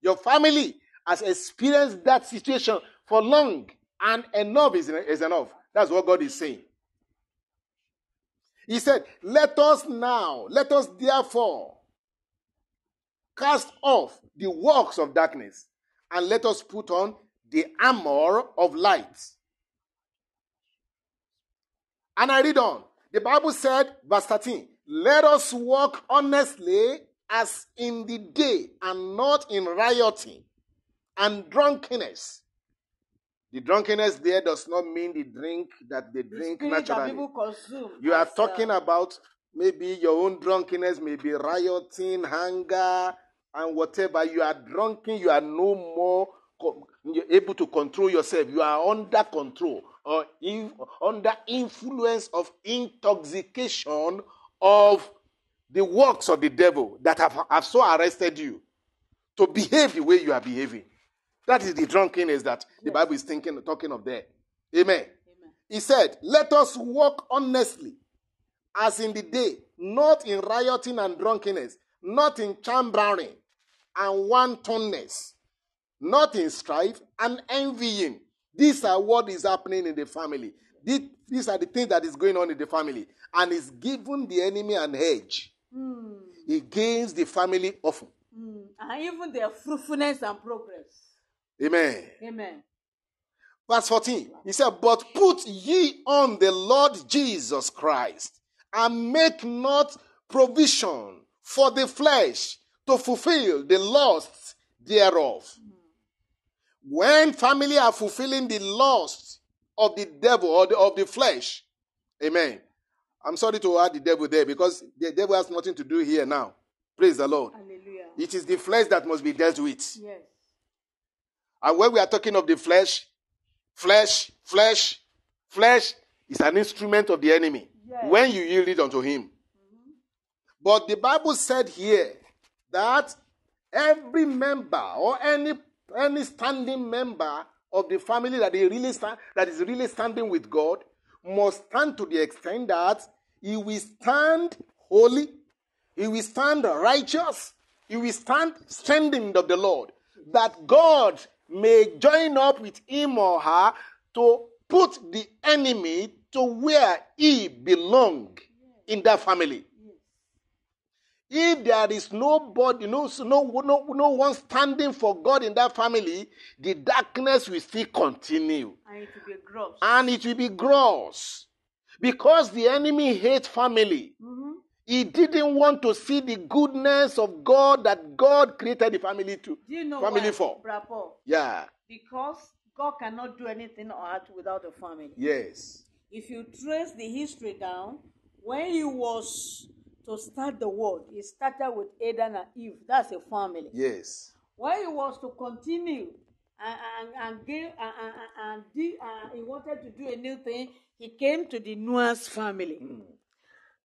Your family has experienced that situation for long, and enough is, is enough. That's what God is saying. He said, Let us now, let us therefore cast off the works of darkness, and let us put on the armor of light. And I read on. The Bible said, verse 13, let us walk honestly as in the day and not in rioting and drunkenness. The drunkenness there does not mean the drink that they drink the naturally. That people consume you are talking uh, about maybe your own drunkenness, maybe rioting, hunger, and whatever. You are drunken, you are no more you're able to control yourself. You are under control or in, under influence of intoxication of the works of the devil that have, have so arrested you to behave the way you are behaving. That is the drunkenness that yes. the Bible is thinking, talking of there. Amen. Amen. He said, Let us walk honestly as in the day, not in rioting and drunkenness, not in chambering and wantonness, not in strife and envying. These are what is happening in the family. These are the things that is going on in the family. And it's given the enemy an edge. Mm. against the family often. Mm. And even their fruitfulness and progress. Amen. Amen. Verse 14, he said, But put ye on the Lord Jesus Christ, and make not provision for the flesh to fulfill the lusts thereof. When family are fulfilling the lust of the devil or the, of the flesh, amen. I'm sorry to add the devil there because the devil has nothing to do here now. Praise the Lord. Hallelujah. It is the flesh that must be dealt with. Yes. And when we are talking of the flesh, flesh, flesh, flesh is an instrument of the enemy Yes. when you yield it unto him. Mm-hmm. But the Bible said here that every member or any any standing member of the family that they really stand, that is really standing with God must stand to the extent that he will stand holy, he will stand righteous, he will stand standing of the Lord, that God may join up with him or her to put the enemy to where he belong in that family. If there is nobody, no, no, no, no one standing for God in that family, the darkness will still continue And it will be gross. and it will be gross. Because the enemy hates family. Mhm. He didn't want to see the goodness of God that God created the family to. Do you know family why, for. Bra Paul? Yeah. Because God cannot do anything on earth without a family. Yes. If you trace the history down, when he was to start the world, he started with Adam and Eve. That's a family. Yes. When he was to continue and and, and give and, and, and, do- and he wanted to do a new thing, he came to the Noah's family.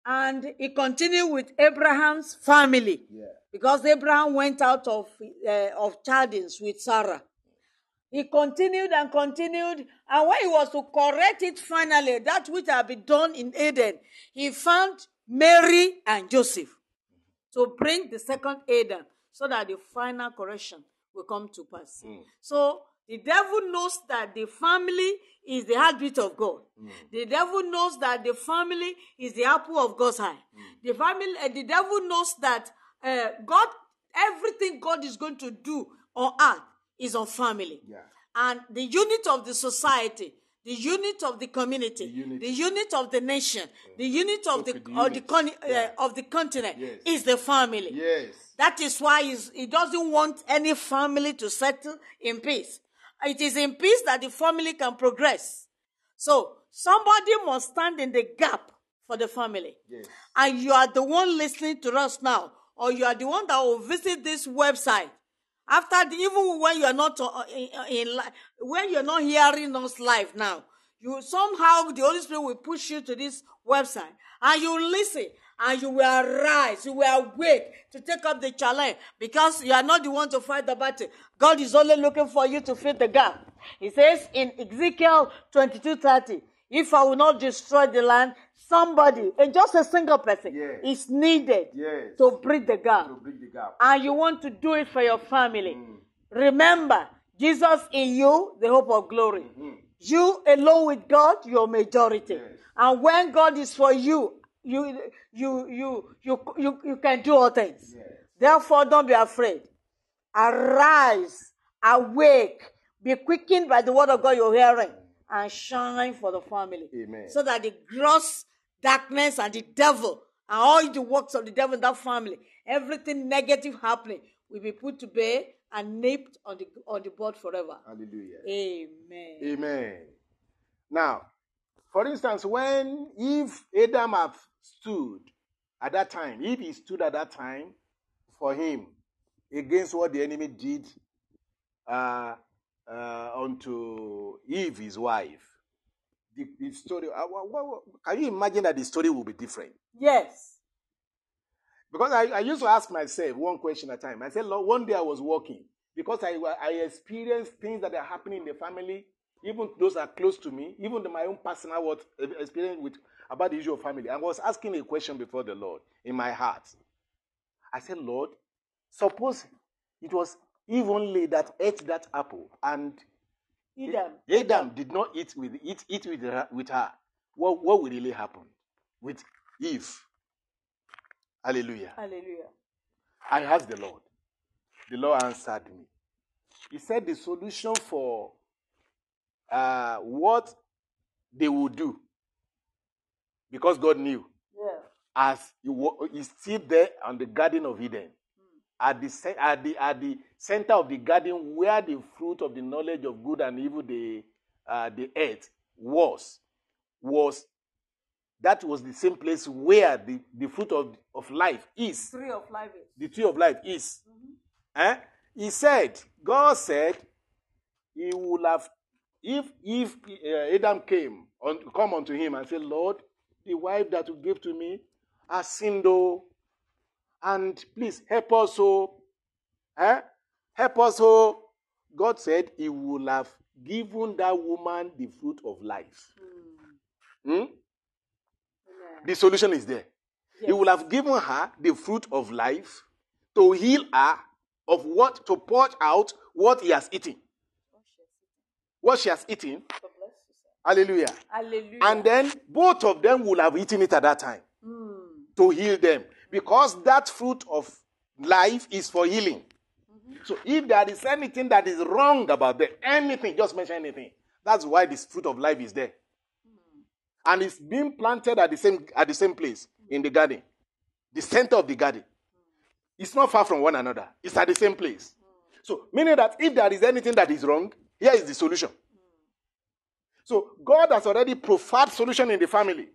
And he continued with Abraham's family. Yeah. Because Abraham went out of, uh, of Chaldeans with Sarah. He continued and continued, and when he was to correct it finally, that which had been done in Eden, he found Mary and Joseph to bring the second Adam so that the final correction will come to pass. So the devil knows that the family is the heartbeat of God. The devil knows that the family is the apple of God's eye. The family, uh, the devil knows that uh, God, everything God is going to do on earth is on family. Yeah. And the unit of the society, the unit of the community, unit. the unit of the nation, the unit of the, the of the, con- Yeah. uh, of the continent Yes. is the family. Yes. That is why he doesn't want any family to settle in peace. It is in peace that the family can progress. So somebody must stand in the gap for the family. Yes. And you are the one listening to us now, or you are the one that will visit this website. After the, even when you are not uh, in, in when you're not hearing us live now, you somehow the Holy Spirit will push you to this website and you listen and you will arise, you will awake to take up the challenge because you are not the one to fight the battle. God is only looking for you to fill the gap. He says in Ezekiel 22 30, if I will not destroy the land, somebody, and just a single person, Yes. is needed Yes. to bridge the gap bridge the gap. and you want to do it for your family, mm-hmm. remember Jesus in you, the hope of glory. Mm-hmm. You alone with God, your majority. Yes. And when God is for you, you you you you you, you can do all things. Therefore, don't be afraid. Arise, awake, be quickened by the word of God you're hearing, and shine for the family. Amen. So that the gross darkness and the devil and all the works of the devil in that family, everything negative happening, will be put to bay and nipped on the on the board forever. Hallelujah. Amen. Amen. Now, for instance, when if Adam have stood at that time, if he stood at that time for him against what the enemy did uh, uh, unto Eve, his wife, the, the story. Uh, what, what, can you imagine that the story will be different? Yes. Because I, I used to ask myself one question at a time. I said, Lord, one day I was walking because I, I experienced things that are happening in the family, even those that are close to me, even my own personal what, experience with about the issue of family. I was asking a question before the Lord in my heart. I said, Lord, suppose it was Eve only that ate that apple and Adam. Adam did not eat with eat, eat with her, with her. What, what will really happen with Eve? Hallelujah. Hallelujah. I asked the Lord. The Lord answered me. He said the solution for uh, what they would do, because God knew, Yeah. as he wa- he's still there on the Garden of Eden, at the, at, the, at the center of the garden where the fruit of the knowledge of good and evil, the, uh, the earth, was, was that was the same place where the, the fruit of, of life is. Tree of life is. The tree of life is. Eh? He said, God said, He would have, if if uh, Adam came on, come unto him and said, Lord, the wife that you gave to me has sinned, oh, and please help us, oh, eh? help us, oh. God said He would have given that woman the fruit of life. Hmm? Amen. The solution is there. He Yes. will have given her the fruit of life to heal her of what to purge out what he has eaten. What she has eaten. God bless you, sir. Hallelujah. Hallelujah. And then both of them will have eaten it at that time Mm. to heal them. Because that fruit of life is for healing. So if there is anything that is wrong about them, anything, just mention anything. That's why this fruit of life is there. And it's being planted at the same at the same place in the garden. The center of the garden. It's not far from one another. It's at the same place. So meaning that if there is anything that is wrong, here is the solution. So God has already provided solution in the family.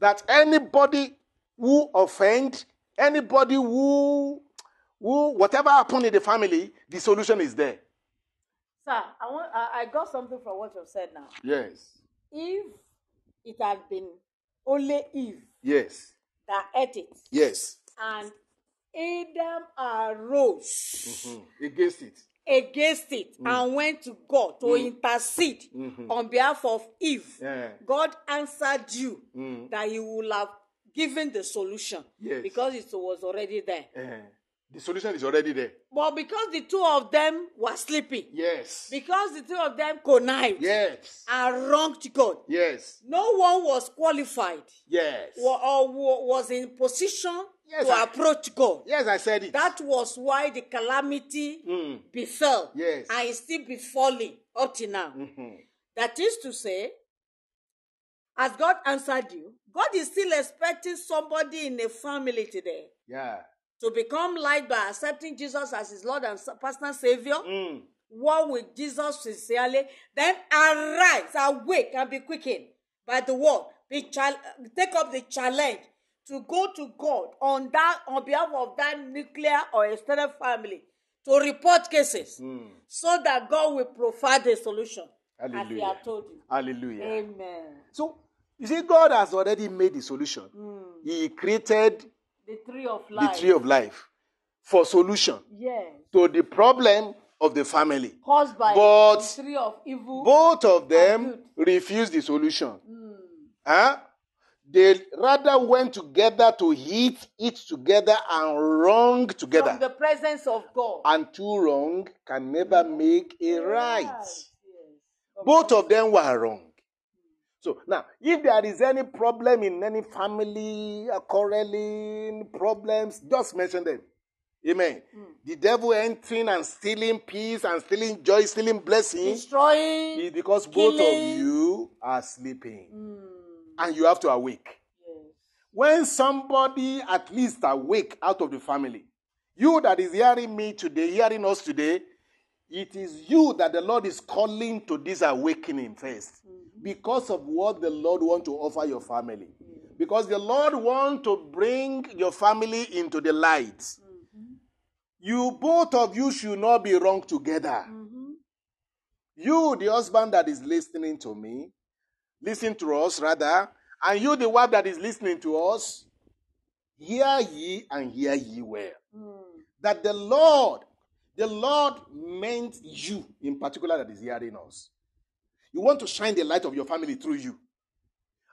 That anybody who offend, anybody who who whatever happened in the family, the solution is there. Sir, I, want, I, got something from what you've said now. Yes. If it had been only Eve Yes. that ate it, Yes. and Adam arose Mhm. Against it. against it mm. and went to God to mm. intercede mm-hmm. on behalf of Eve, Yeah. God answered you mm. that He will have given the solution Yes. because it was already there. Eh, the solution is already there. But because the two of them were sleeping, Yes. because the two of them connived Yes. and wronged God, Yes. no one was qualified Yes. or, or wa- was in position Yes, to I- approach God. Yes, I said it. That was why the calamity Mm. befell Yes. and is still befalling up to now. Mhm. That is to say, as God answered you, God is still expecting somebody in a family today Yeah. to become light by accepting Jesus as his Lord and personal Savior. Mm. Walk with Jesus sincerely, then arise, awake, and be quickened by the word. Be chal- take up the challenge to go to God on that on behalf of that nuclear or extended family to report cases Mm. so that God will provide a solution as He Hallelujah. has told you. Hallelujah. Amen. So, you see, God has already made the solution. Hmm. He created The tree of the life. tree of life for solution yes. to the problem of the family. Caused by But the tree of evil. Both of them refused the solution. Hmm. Huh? They rather went together to eat, eat together, and wrong together. from the presence of God. and two wrong can never hmm. make a right. Yes. Both of them were wrong. So now, if there is any problem in any family, a quarreling, problems, just mention them. Amen. Hmm. The devil entering and stealing peace and stealing joy, stealing blessings Destroying. is because both of you are sleeping Mm, and you have to awake. yes. When somebody at least awake out of the family, you that is hearing me today, hearing us today, it is you that the Lord is calling to this awakening 1st because of what the Lord want to offer your family. Because the Lord want to bring your family into the light. Mm-hmm. You both of you should not be wrong together. Mm-hmm. You, the husband that is listening to me, listen to us rather, and you, the wife that is listening to us, hear ye and hear ye well. Mm. That the Lord, the Lord meant you in particular that is hearing us. You want to shine the light of your family through you.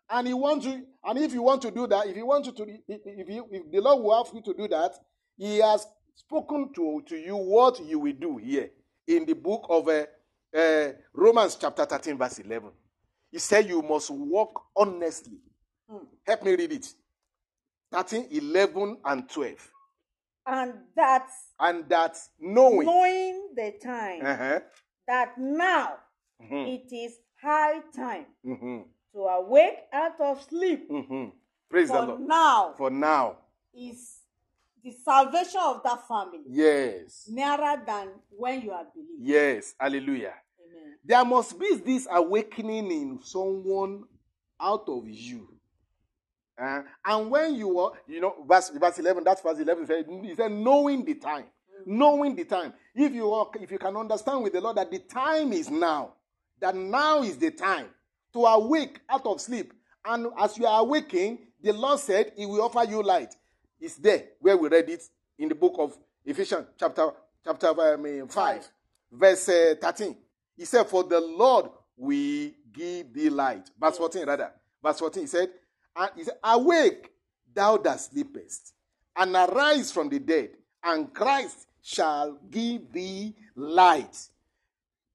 And you want to, and if you want to do that, if you want to, to if, you, if the Lord will have you to do that, He has spoken to, to you what you will do here in the book of uh, uh, Romans chapter 13, verse 11. He said you must walk honestly. Help me read it. 13, 11, and 12. And that And that knowing, knowing the time, uh-huh, that now mhm, it is high time mhm, to awake out of sleep. mhm. praise the Lord. now For now, is the salvation of that family yes, nearer than when you are believed. yes, hallelujah. Amen. There must be this awakening in someone out of you. Uh, and when you are, you know, verse, verse 11, that's verse 11, said, he said, knowing the time. Knowing the time. If you are, if you can understand with the Lord that the time is now, that now is the time to awake out of sleep. And as you are awaking, the Lord said, He will offer you light. It's there where we read it in the book of Ephesians, chapter chapter um, 5, verse uh, 13. He said, For the Lord will give thee light. Verse 14, rather. Verse 14, he said, and he said, Awake, thou that sleepest, and arise from the dead, and Christ shall give thee light.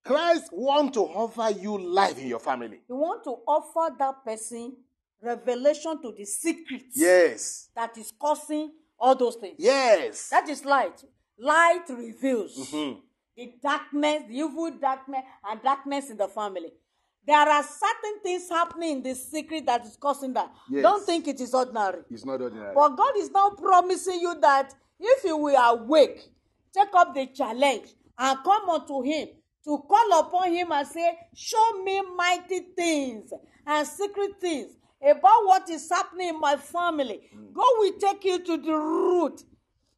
Christ want to offer you life in your family. You want to offer that person revelation to the secrets Yes. that is causing all those things. Yes. That is light. Light reveals Mhm. the darkness, the evil darkness, and darkness in the family. There are certain things happening in the secret that is causing that. Yes. Don't think it is ordinary. It's not ordinary. But God is now promising you that if you will awake, take up the challenge and come unto Him to call upon Him and say, Show me mighty things and secret things about what is happening in my family. Mm. God will take you to the root.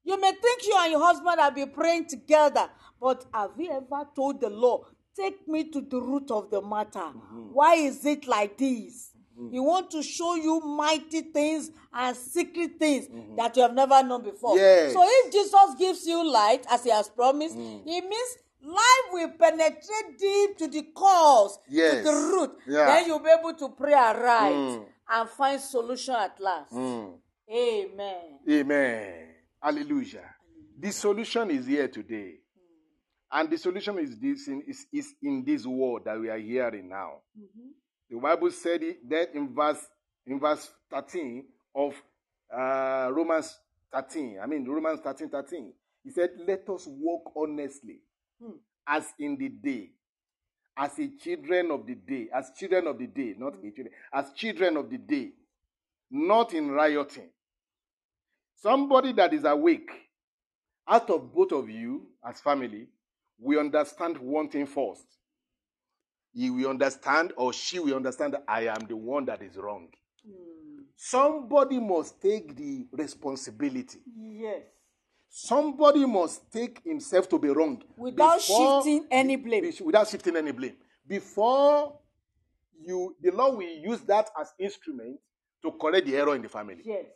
You may think you and your husband have been praying together, but have you ever told the Lord, Take me to the root of the matter? Mm-hmm. Why is it like this? Mm-hmm. He want to show you mighty things and secret things mm-hmm. that you have never known before. Yes. So if Jesus gives you light, as he has promised, mm. it means life will penetrate deep to the cause, Yes. to the root. Yeah. Then you'll be able to pray aright Mm. and find solution at last. Mm. Amen. Amen. Hallelujah. The solution is here today. And the solution is this in, is, is in this word that we are hearing now. The Bible said it that in verse in verse 13 of uh, Romans 13. I mean Romans 13, 13. He said, Let us walk honestly as in the day, as a children of the day, as children of the day, not a mm. children, as children of the day, not in rioting. Somebody that is awake, out of both of you as family, we understand one thing first. He will understand, or she will understand that I am the one that is wrong. Mm. Somebody must take the responsibility. Yes. Somebody must take himself to be wrong Without before- shifting any blame. without shifting any blame. Before you, the Lord will use that as instrument to correct the error in the family. Yes.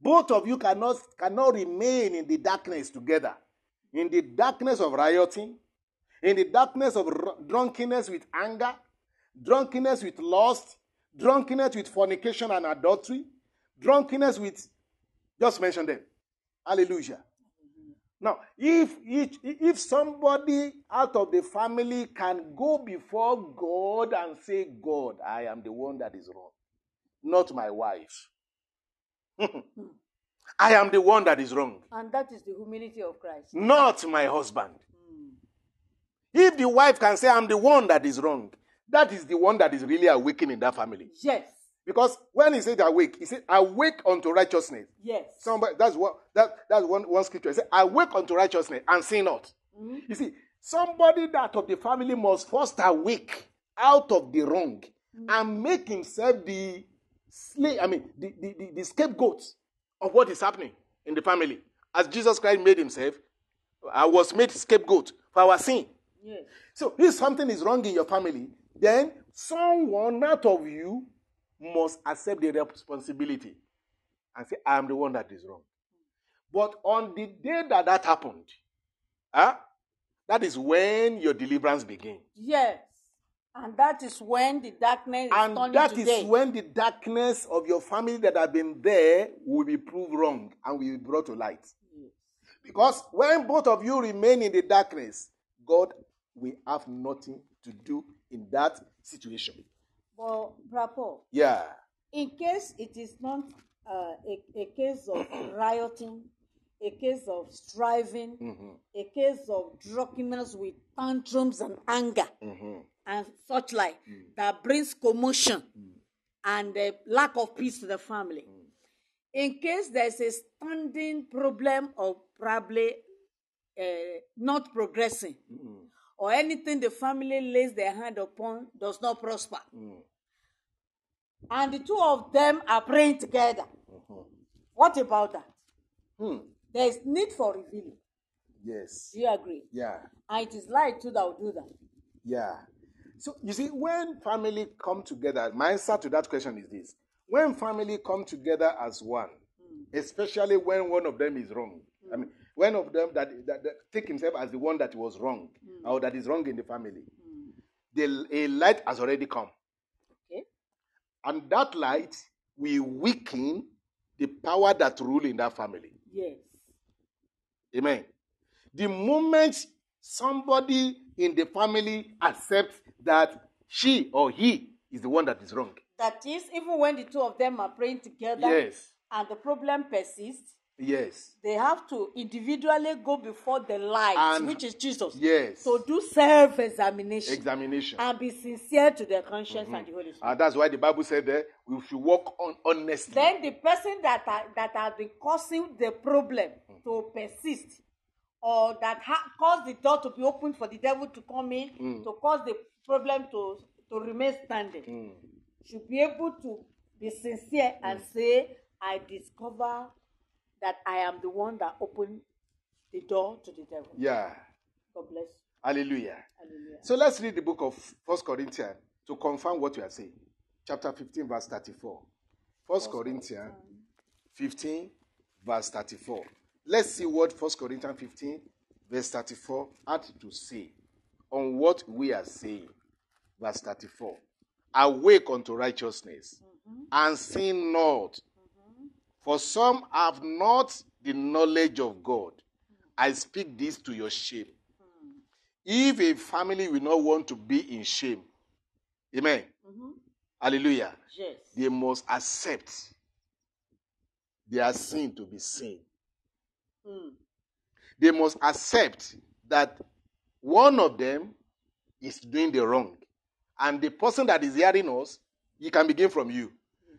Both of you cannot cannot remain in the darkness together, in the darkness of rioting, in the darkness of r- drunkenness with anger, drunkenness with lust, drunkenness with fornication and adultery, drunkenness with just mention them. Hallelujah. Now, if each, if somebody out of the family can go before God and say, God, I am the one that is wrong, not my wife. I am the one that is wrong, And that is the humility of Christ. not my husband. If the wife can say, I'm the one that is wrong, that is the one that is really awakening that family. Yes. Because when he said awake, he said, awake unto righteousness. Yes. Somebody that's what that that's one one scripture. It said, awake unto righteousness and sin not. Mm-hmm. You see, somebody that of the family must first awake out of the wrong mm. and make himself the slave, I mean the, the, the, the scapegoat of what is happening in the family. As Jesus Christ made himself, I was made scapegoat for our sin. Yes. So if something is wrong in your family, then someone out of you must accept the responsibility and say, I am the one that is wrong. But on the day that that happened, huh, that is when your deliverance begins. Yes. And that is when the darkness is And turning that is day. when the darkness of your family that have been there will be proved wrong and will be brought to light. Because when both of you remain in the darkness, God will have nothing to do in that situation. Brother Paul, Yeah. in case it is not uh, a, a case of rioting, a case of striving, Mm-hmm. a case of drunkenness with tantrums and anger Mm-hmm. and such like Mm. that brings commotion and a lack of peace to the family. Mm. In case there's a standing problem of probably uh, not progressing Mm-hmm. Or anything the family lays their hand upon does not prosper. Mm. And the two of them are praying together. What about that? Hmm. There is need for revealing. Yes. Do you agree? Yeah. And it is light too that will do that. Yeah. So you see, when family come together, my answer to that question is this: when family come together as one, especially when one of them is wrong. I mean, one of them that, that, that take himself as the one that was wrong hmm. or that is wrong in the family, hmm. the a light has already come, Okay? and that light will weaken the power that rule in that family. Yes. Amen. The moment somebody in the family accepts that she or he is the one that is wrong. That is, even when the two of them are praying together Yes. and the problem persists, Yes. they have to individually go before the light, And- which is Jesus, Yes. to do self examination Examination. and be sincere to their conscience mm-hmm. and the Holy Spirit. And that's why the Bible said that we should walk on honestly. then the person that are, that has been causing the problem mm. to persist or that ha- caused the door to be opened for the devil to come in mm. to cause the problem to to remain standing mm. should be able to be sincere and say i discover that i am the one that opened the door to the devil yeah. god bless you Hallelujah. hallelujah So let's read the book of First Corinthians to confirm what we are saying. Chapter 15, verse 34. First Corinthians 15, verse 34. Let's see what First Corinthians 15, verse 34 had to say on what we are saying. Verse 34. Awake unto righteousness mm-hmm. and sin not. For some have not the knowledge of God. I speak this to your shame. If a family will not want to be in shame, amen. Hallelujah. yes They must accept their sin to be sin. Hmm. They must accept that one of them is doing the wrong. And the person that is hearing us, he can begin from you.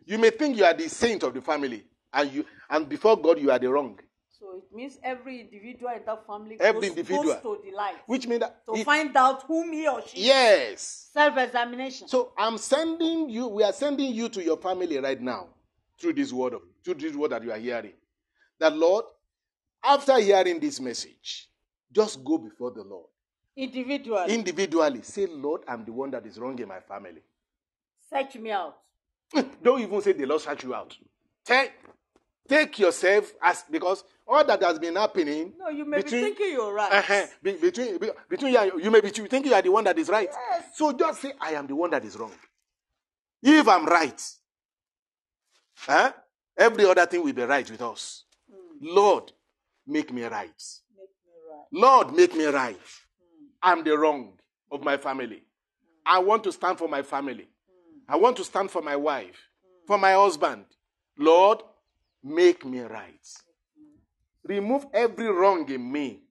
You may think you are the saint of the family, and you and before God you are the wrong. so it means every individual in that family Every goes, individual. goes to the light Which means that to if- find out whom he or she is. yes. self-examination So I'm sending you, we are sending you to your family right now through this word of through this word that you are hearing. That Lord, after hearing this message, just go before the Lord. individually Individually, say, Lord, I'm the one that is wrong in my family. search me out Don't even say the Lord search you out. Take, take yourself as because all that has been happening. no you may between- be thinking you're right Uh-huh. Be- between be- between you, and- you may be thinking you are the one that is right. Yes. So just say, I am the one that is wrong. If I'm right, huh? every other thing will be right with us. Hmm. Lord, make me right. Make me right. Lord, make me right. Hmm. I'm the wrong of my family. Hmm. I want to stand for my family. I want to stand for my wife, for my husband. Lord, make me right. Remove every wrong in me.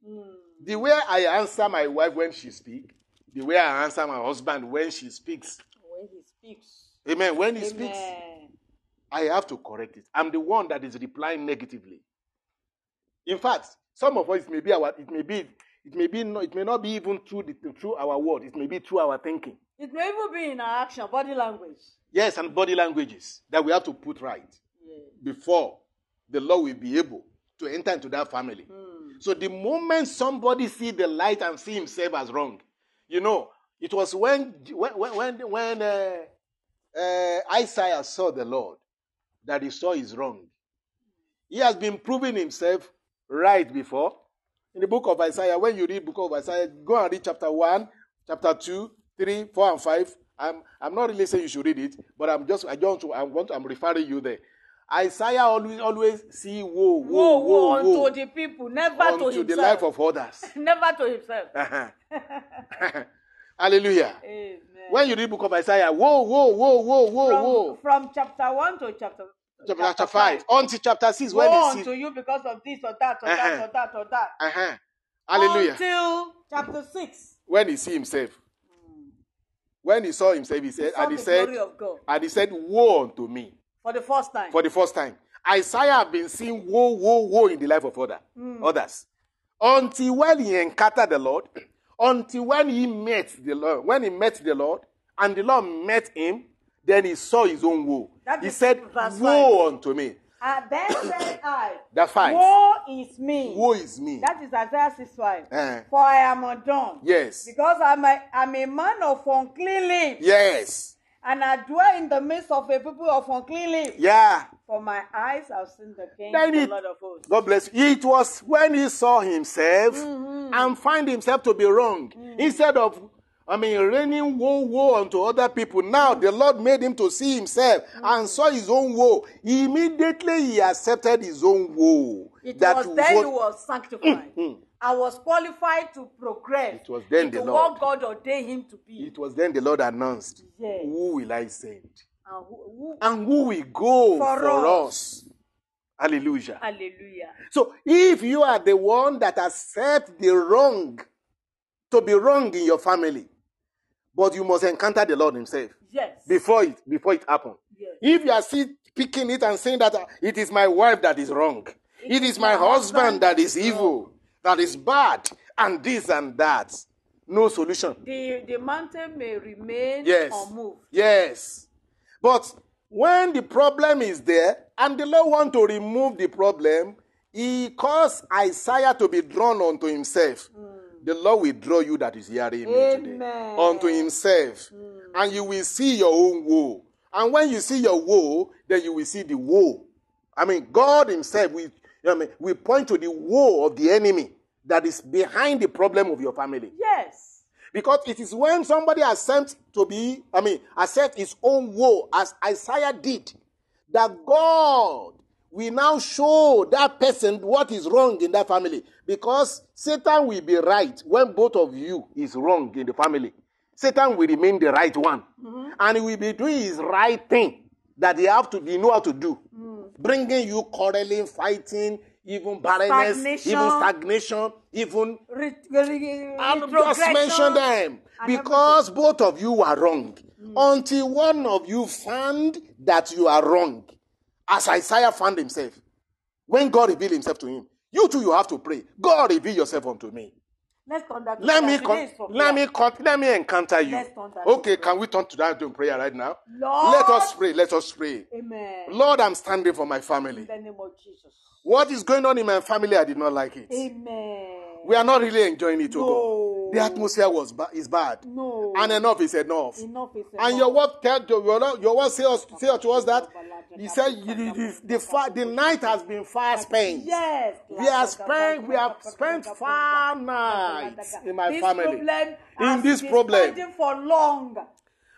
The way I answer my wife when she speaks, the way I answer my husband when she speaks. when he speaks Amen. When he speaks, I have to correct it. I'm the one that is replying negatively. In fact, some of us it may be our it may be it may be no, it may not be even through the through our word. It may be through our thinking. it may even be in our action body language Yes, and body languages that we have to put right before the Lord will be able to enter into that family. So the moment somebody see the light and see himself as wrong, you know, it was when when when when uh, uh, Isaiah saw the Lord that he saw is wrong. He has been proving himself right before. In the book of Isaiah, when you read book of Isaiah, go and read chapter 1, chapter 2, 3, 4, and 5. I'm, I'm not really saying you should read it, but I'm just I don't I want I'm referring you there. Isaiah always always see woe, Woe, woe, woe unto the people, never to himself. the life of others. never to himself. Hallelujah. Amen. When you read book of Isaiah, whoa, whoa, whoa, whoa, whoa, from, whoa. from chapter 1 to chapter chapter, chapter 5, until chapter 6, when Woe he unto see. you because of this or that or Uh-huh. that or that or that. Uh-huh. Hallelujah. Until chapter 6. When he see himself. When he saw himself, he said, Saw and he said, glory of God and he said, Woe unto me. For the first time. for the first time. Isaiah had been seeing woe, woe, woe in the life of other, others. Until when he encountered the Lord, until when he met the Lord, when he met the Lord, and the Lord met him, then he saw his own woe. That he said, Woe unto me. And then said I, That five. Woe is me. Woe is me. That is Isaiah 6 5. Eh. For I am undone. yes. Because I'm a, I'm a man of unclean lips. Yes. And I dwell in the midst of a people of unclean lips. Yeah. For my eyes have seen the King, Then the it- Lord of hosts. God bless you. It was when he saw himself Mm-hmm. and find himself to be wrong. Mm. Instead of, I mean, raining woe, woe unto other people. Now the Lord made him to see himself Mm. and saw his own woe. Immediately he accepted his own woe. It That was then he was sanctified. I was qualified to progress. It was then the what Lord. God ordained him to be. It was then the Lord announced, Yes. Who will I send? And who- who- And who will go For for, us. us? Hallelujah. Hallelujah. So if you are the one that accept the wrong to be wrong in your family, but you must encounter the Lord Himself Yes. before it before it happens. Yes. If you are still picking it and saying that it is my wife that is wrong, it is my husband that is evil, that is bad, and this and that, no solution. The, the mountain may remain Yes. move. Yes. But when the problem is there and the Lord want to remove the problem, he caused Isaiah to be drawn unto himself. Hmm. The Lord will draw you that is hearing me today unto himself. Hmm. And you will see your own woe. And when you see your woe, then you will see the woe. I mean, God Himself will, I mean, will point to the woe of the enemy that is behind the problem of your family. Yes. Because it is when somebody accepts to be, I mean, accept his own woe, as Isaiah did, that God will now show that person what is wrong in that family. Because Satan will be right when both of you is wrong in the family. Satan will remain the right one. Mm-hmm. And he will be doing his right thing that they have to, they know how to do. Mm. Bringing you quarreling, fighting, even barrenness, Stagnation. even stagnation, even Re- re- I'll just mention them because both of you are wrong. Hmm. Until one of you found that you are wrong, as Isaiah found himself, when God revealed himself to him, you too you have to pray. God reveal yourself unto me. Let's turn that Let me con- Today is for let me con- let me encounter you. Let's turn that to Okay, can we turn to that in prayer right now? Lord. Let us pray. Let us pray. Amen. Lord, I'm standing for my family. In the name of Jesus. What is going on in my family? I did not like it. Amen. We are not really enjoying it, No. The atmosphere was ba- is bad. No. And enough is enough. Enough is enough. And your word tell your your word say us say to us that he said the, the, the, night has been far spent. Yes. We have spent we have spent far nights in my this family. Problem In this problem. for long.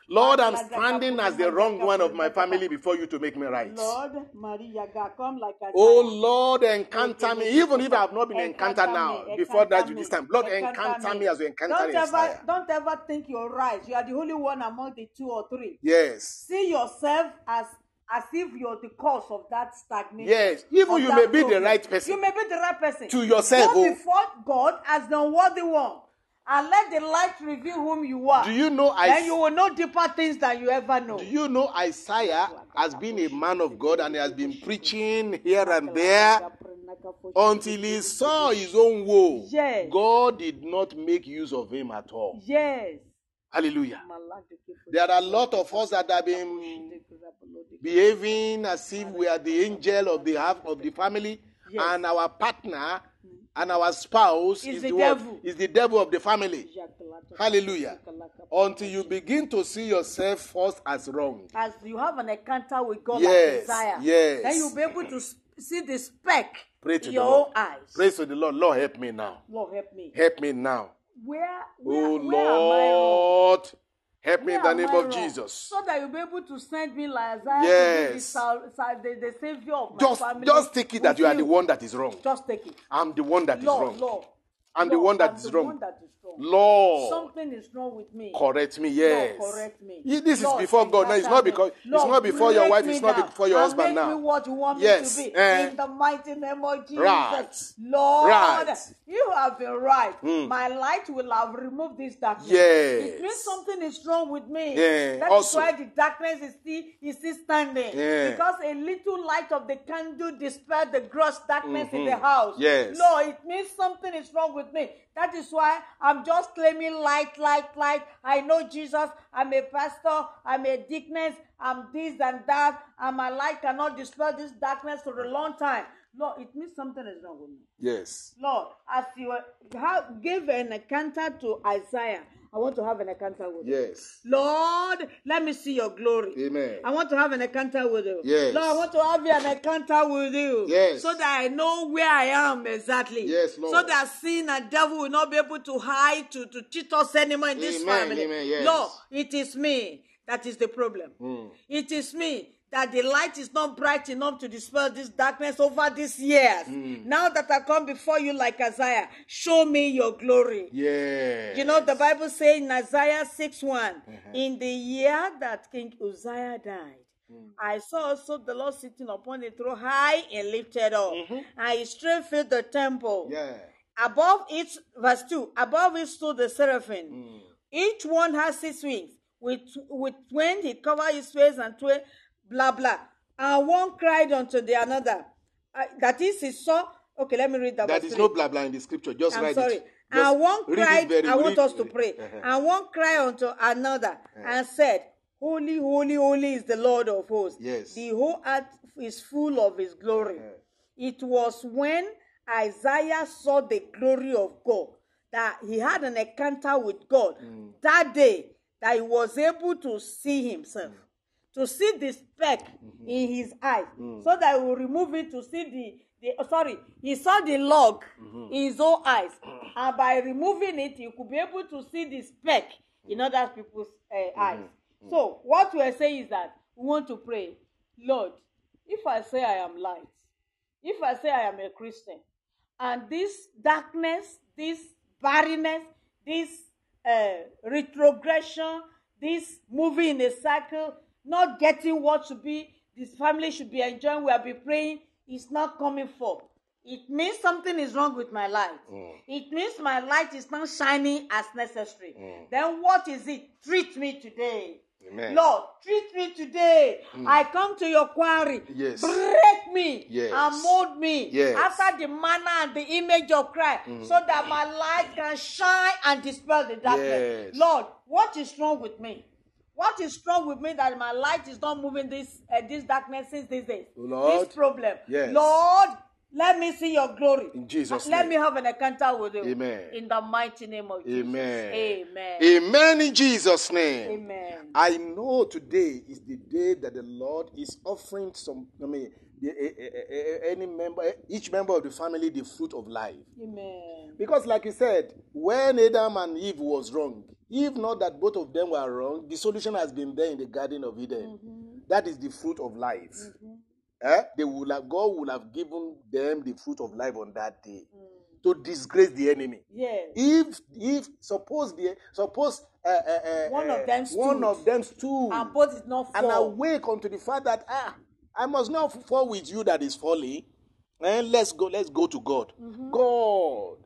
Lord, I'm standing as the wrong one of my family before you to make me right. Lord, Maria, God, come like a Oh. Lord, encounter me. Even if I have not been encountered now, before that you this time, Lord, encounter me as you encounter don't ever, don't ever think you're right. You are the only one among the two or three. Yes. See yourself as as if you're the cause of that stagnation. Yes. Even you may be the right person. You may be the right person. To yourself, Go oh. before God as the unworthy one. And let the light reveal whom you are. Do you know then you will know deeper things than you ever know. do you know Isaiah has been a man of God and he has been preaching here and there until he saw his own woe. Yes. God did not make use of him at all. Yes. Hallelujah. There are a lot of us that have been behaving as if we are the angel of the half of the family, Yes. and our partner and our spouse Is is, the the, devil. is the devil of the family. Hallelujah. Until you begin to see yourself first as wrong. As you have an encounter with God Yes, like Isaiah, yes. then you'll be able to see the speck Pray to in the your Lord. own eyes. Praise to the Lord. Lord, help me now. Lord, help me. Help me now. Where, oh, where, Oh where am I wrong? Lord, help me in the name of? Jesus. So that you'll be able to send me like Isaiah the, Yes. sal- the, the savior of my Just, family. just take it that with you are the one that is wrong. Just take it. I'm the one that is Lord, wrong. Lord, I'm the one that is wrong. one that is wrong. Lord, Something is wrong with me. correct me. Yes. Lord, correct me. This is before God. No, it's not because it's not before your wife. It's not before your and husband now. what you want Yes, me to be. eh. In the mighty name of Jesus. Right. Lord, Right. you have been right. Mm. My light will have removed this darkness. Yes. It means something is wrong with me. Yeah, That's also. why the darkness is still, is still standing. Yeah. Because a little light of the candle dispelled the gross darkness in the Mhm. house. Yes. Lord, it means something is wrong with me. That is why I'm just claiming light, light, light. I know Jesus. I'm a pastor. I'm a deaconess. I'm this and that. And my light cannot dispel this darkness for a long time. Lord, it means something is wrong with me. Yes. Lord, as you have, gave an encounter to Isaiah, I want to have an encounter with you. Yes. Lord, let me see your glory. Amen. I want to have an encounter with you. Yes. Lord, I want to have an encounter with you. Yes. So that I know where I am exactly. Yes, Lord. So that sin and devil will not be able to hide to, to cheat us anymore in this Amen, family. amen, yes. Lord, it is me that is the problem. Mm. It is me that the light is not bright enough to dispel this darkness over these years. Mm. Now that I come before you like Isaiah, show me your glory. Yes. You know, the Bible says in Isaiah 6 one Uh-huh. in the year that King Uzziah died, Mm. I saw also the Lord sitting upon a throne high and lifted up, Mhm. and his strength filled the temple. Yeah. Above each, verse 2, above it stood the seraphim. Mm. Each one has six wings. With, with twain he covered his face and twain, blah, blah. And one cried unto the another. Uh, that is, he saw. Okay, let me read that. That verse no blah blah in the scripture. Just I'm write sorry. it. Just And one cried, very- I want read- us to pray. Uh-huh. And one cried unto another and said, Holy, holy, holy is the Lord of hosts. Yes. The whole earth is full of his glory. Uh-huh. It was when Isaiah saw the glory of God that he had an encounter with God Mm. that day that he was able to see himself. To see the speck Mm-hmm. in his eyes, Mm. so that he will remove it to see the, the oh, sorry, he saw the log Mm-hmm. in his own eyes, and by removing it, he could be able to see the speck in other people's uh, Mm-hmm. eyes. So, what we are saying is that we want to pray, Lord, if I say I am light, if I say I am a Christian, and this darkness, this barrenness, this uh, retrogression, this moving in a cycle, not getting what should be, this family should be enjoying, we have been praying, is not coming forth. It means something is wrong with my light. Mm. It means my light is not shining as necessary. Mm. Then what is it? Treat me today. Amen. Lord, treat me today. Mm. I come to your quarry. Yes. Break me Yes. and mold me Yes. after the manner and the image of Christ so that my light can shine and dispel the darkness. Yes. Lord, what is wrong with me? What is wrong with me that my light is not moving this uh, this darkness since these days? Lord. This problem. Yes. Lord, let me see your glory. In Jesus' Let me have an encounter with you. Amen. In the mighty name of Jesus. Amen. Amen. Amen in Jesus' name. Amen. I know today is the day that the Lord is offering some, I mean, the, eh, eh, eh, any member, each member of the family, the fruit of life. Amen. Because, like he said, when Adam and Eve was wrong, if not that both of them were wrong, the solution has been there in the Garden of Eden. That is the fruit of life. Eh? They will have, God would have given them the fruit of life on that day to disgrace the enemy. Yes. If if suppose the suppose uh, uh, uh, One of them one of them stood And both is not and awake unto the fact that ah I must not fall with you that is falling. And let's go, let's go to God. Mm-hmm. God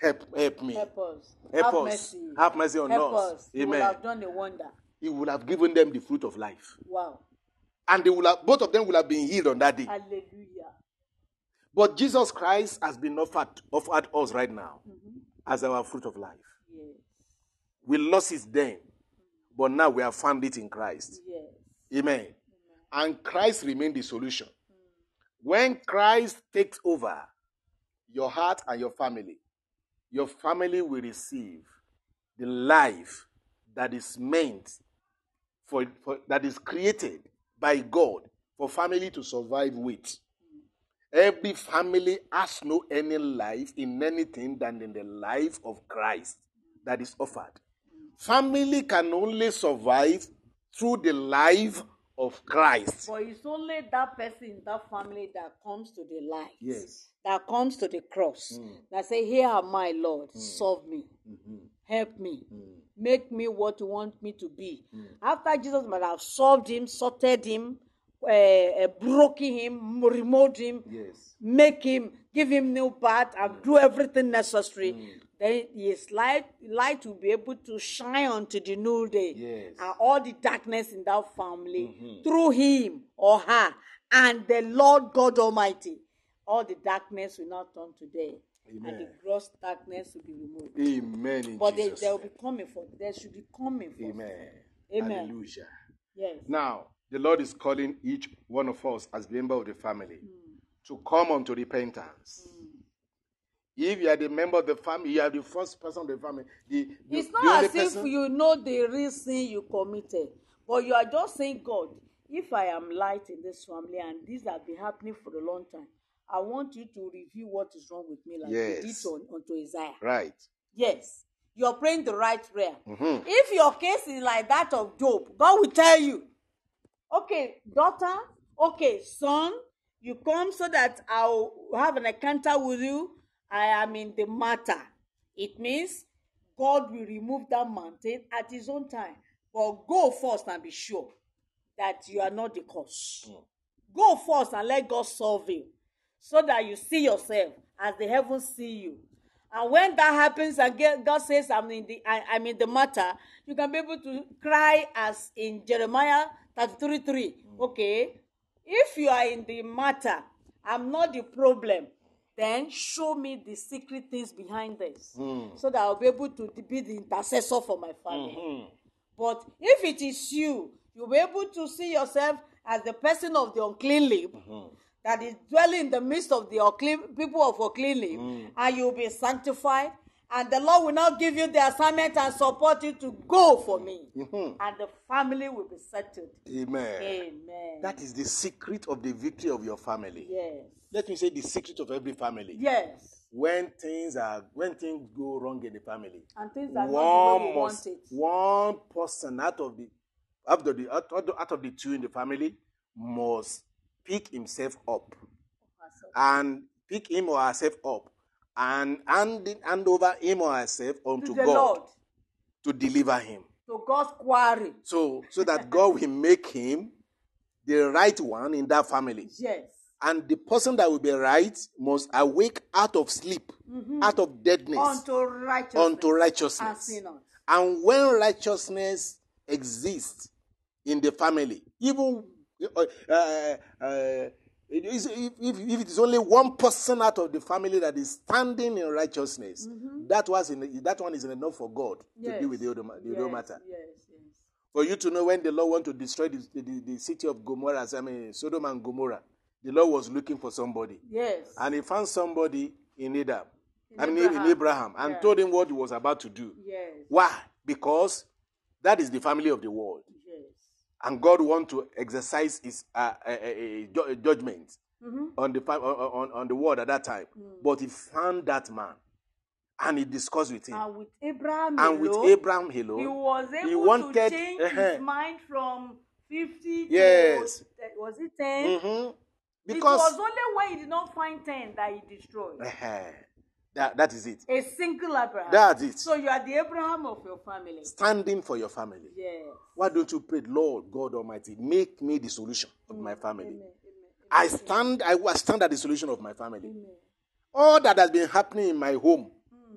help help me. Help us. Help have us. mercy. Have mercy on Help us. us. You will Amen. have done a wonder. He would have given them the fruit of life. Wow. And they will have, both of them will have been healed on that day. Hallelujah. But Jesus Christ has been offered, offered us right now mm-hmm. as our fruit of life. Yes. We lost it then, but now we have found it in Christ. Yes. Amen. And Christ remains the solution. When Christ takes over your heart and your family, your family will receive the life that is meant for, for that is created by God for family to survive with. Every family has no any life in anything than in the life of Christ that is offered. Family can only survive through the life of Christ. But it's only that person in that family that comes to the light. Yes. That comes to the cross. Hmm. That say, Here am I, Lord. Hmm. Solve me. Mm-hmm. Help me. Hmm. Make me what you want me to be. After Jesus might have solved him, sorted him, uh, uh, broken him, removed him, Yes. make him, give him new path, and do everything necessary. Then his light, light will be able to shine onto the new day. Yes. And all the darkness in that family mm-hmm. through him or her and the Lord God Almighty. All the darkness will not turn to day. And the gross darkness will be removed. Amen. But they, Jesus' will be coming for there should be coming for Amen. Amen. Hallelujah. Yes. Now, the Lord is calling each one of us as member of the family hmm. to come unto repentance. Hmm. If you are the member of the family, you are the first person of the family. The, the, It's not as if you know the real sin you committed, but you are just saying, God, if I am light in this family and this has been happening for a long time, I want you to review what is wrong with me, like you did Yes. on, onto Isaiah. Right. Yes, you're praying the right prayer. Mhm. If your case is like that of Job, God will tell you, okay, daughter, okay, son, you come so that I'll have an encounter with you. I am in the matter. It means God will remove that mountain at his own time. But go first and be sure that you are not the cause. Mm. Go first and let God solve you so that you see yourself as the heavens see you. And when that happens and God says, I'm in the I, I'm in the matter, you can be able to cry as in Jeremiah 33 3. Mm. Okay. If you are in the matter, I'm not the problem, then show me the secret things behind this. Hmm. So that I'll be able to be the intercessor for my family. Hmm, hmm. But if it is you, you'll be able to see yourself as the person of the unclean lip that is dwelling in the midst of the unclean people of unclean lip, and you'll be sanctified. And the Lord will now give you the assignment and support you to go for me. Mm-hmm. And the family will be settled. Amen. Amen. That is the secret of the victory of your family. yes. Let me say the secret of every family. Yes. When things are when things go wrong in the family, And things are one way we want must one person out of the out of the out of the two in the family must pick himself up and pick him or herself up and hand, hand over him or herself unto To God Lord, to deliver him. to God's quarry. So so that God will make him the right one in that family. Yes. And the person that will be right must awake out of sleep, out of deadness, Unto righteousness. unto And righteousness. sin. And when righteousness exists in the family, even uh, uh, uh, it is, if, if, if it is only one person out of the family that is standing in righteousness, mm-hmm. that, was in, that one is enough for God to deal with the other, the other yes, matter. Yes, yes. For you to know when the Lord want to destroy the, the, the city of Gomorrah, I mean Sodom and Gomorrah, the Lord was looking for somebody. Yes. And he found somebody in Adam, In I mean Abraham. in Abraham, and Yeah. told him what he was about to do. yes. Why? Because that is the family of the world. And God wants to exercise his uh, uh, uh, ju- judgment Mm-hmm. on, the, on, on, the world at that time. Mm. But he found that man and he discussed with him. And with Abraham, and with alone, Abraham he was able he wanted- to change uh-huh. his mind from 50 Yes. to, was it 10? Mhm. It was only when he did not find 10 that he destroyed. Uh-huh. That, that is it. A single Abraham. That's it. So you are the Abraham of your family. Standing for your family. Yes. Why don't you pray, Lord God Almighty, make me the solution of my family? Amen. Amen. I stand, I stand at the solution of my family. All that has been happening in my home, hmm.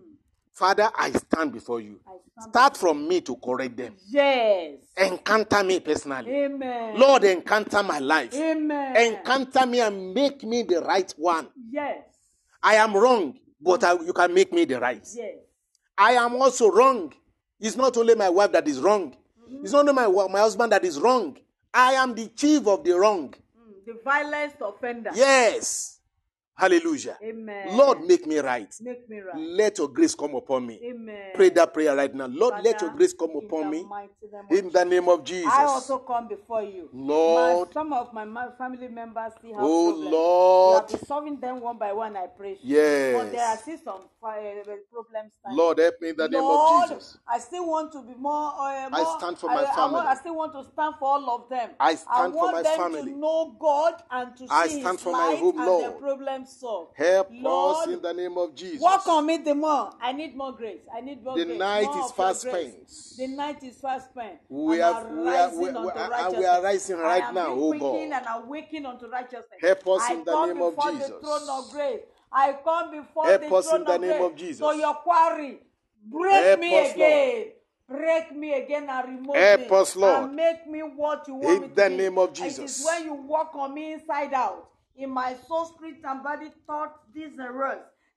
Father, I stand before you. Stand Start from me to correct them. Yes. Encounter me personally. Amen. Lord, encounter my life. Amen. Encounter me and make me the right one. Yes. I am wrong, but I, you can make me the right. Yes. I am also wrong. It's not only my wife that is wrong. It's not only my, my husband that is wrong. I am the chief of the wrong. Mm, The violent offender. Yes. Hallelujah. Amen. Lord, make me right. make me right. Let your grace come upon me. Amen. Pray that prayer right now. Lord, let your grace come upon me. mighty name of In the name of Jesus. I also come before you. Lord. My, some of my family members still have Oh, problems. Lord. You have been solving them one by one, I pray. Yes. But there are still some uh, problems. standing. Lord, help me in the name Lord, of Jesus. I still want to be more. Uh, I stand for I, my I, family. I still want to stand for all of them. I stand for my family. I want them to know God and to I see stand His for my home, Lord. Problems. Help Lord, us in the name of Jesus. Work on me the more. I need more grace. I need more The grace. night more is fast spent. The night is fast spent. We and have- we are- rising we- unto we are- we are rising right I am now, oh God. and awakened unto righteousness. Help us I in the come name of before the throne of grace. I come before Help the us throne in the of name grace. of Jesus. So your quarry, break Help me us, again. Break me again and remove Help me. us, Lord. And make me what you want In me to the be. name of It Jesus. is when you walk on me inside out, in my soul, spirit, and body, thought, deeds, and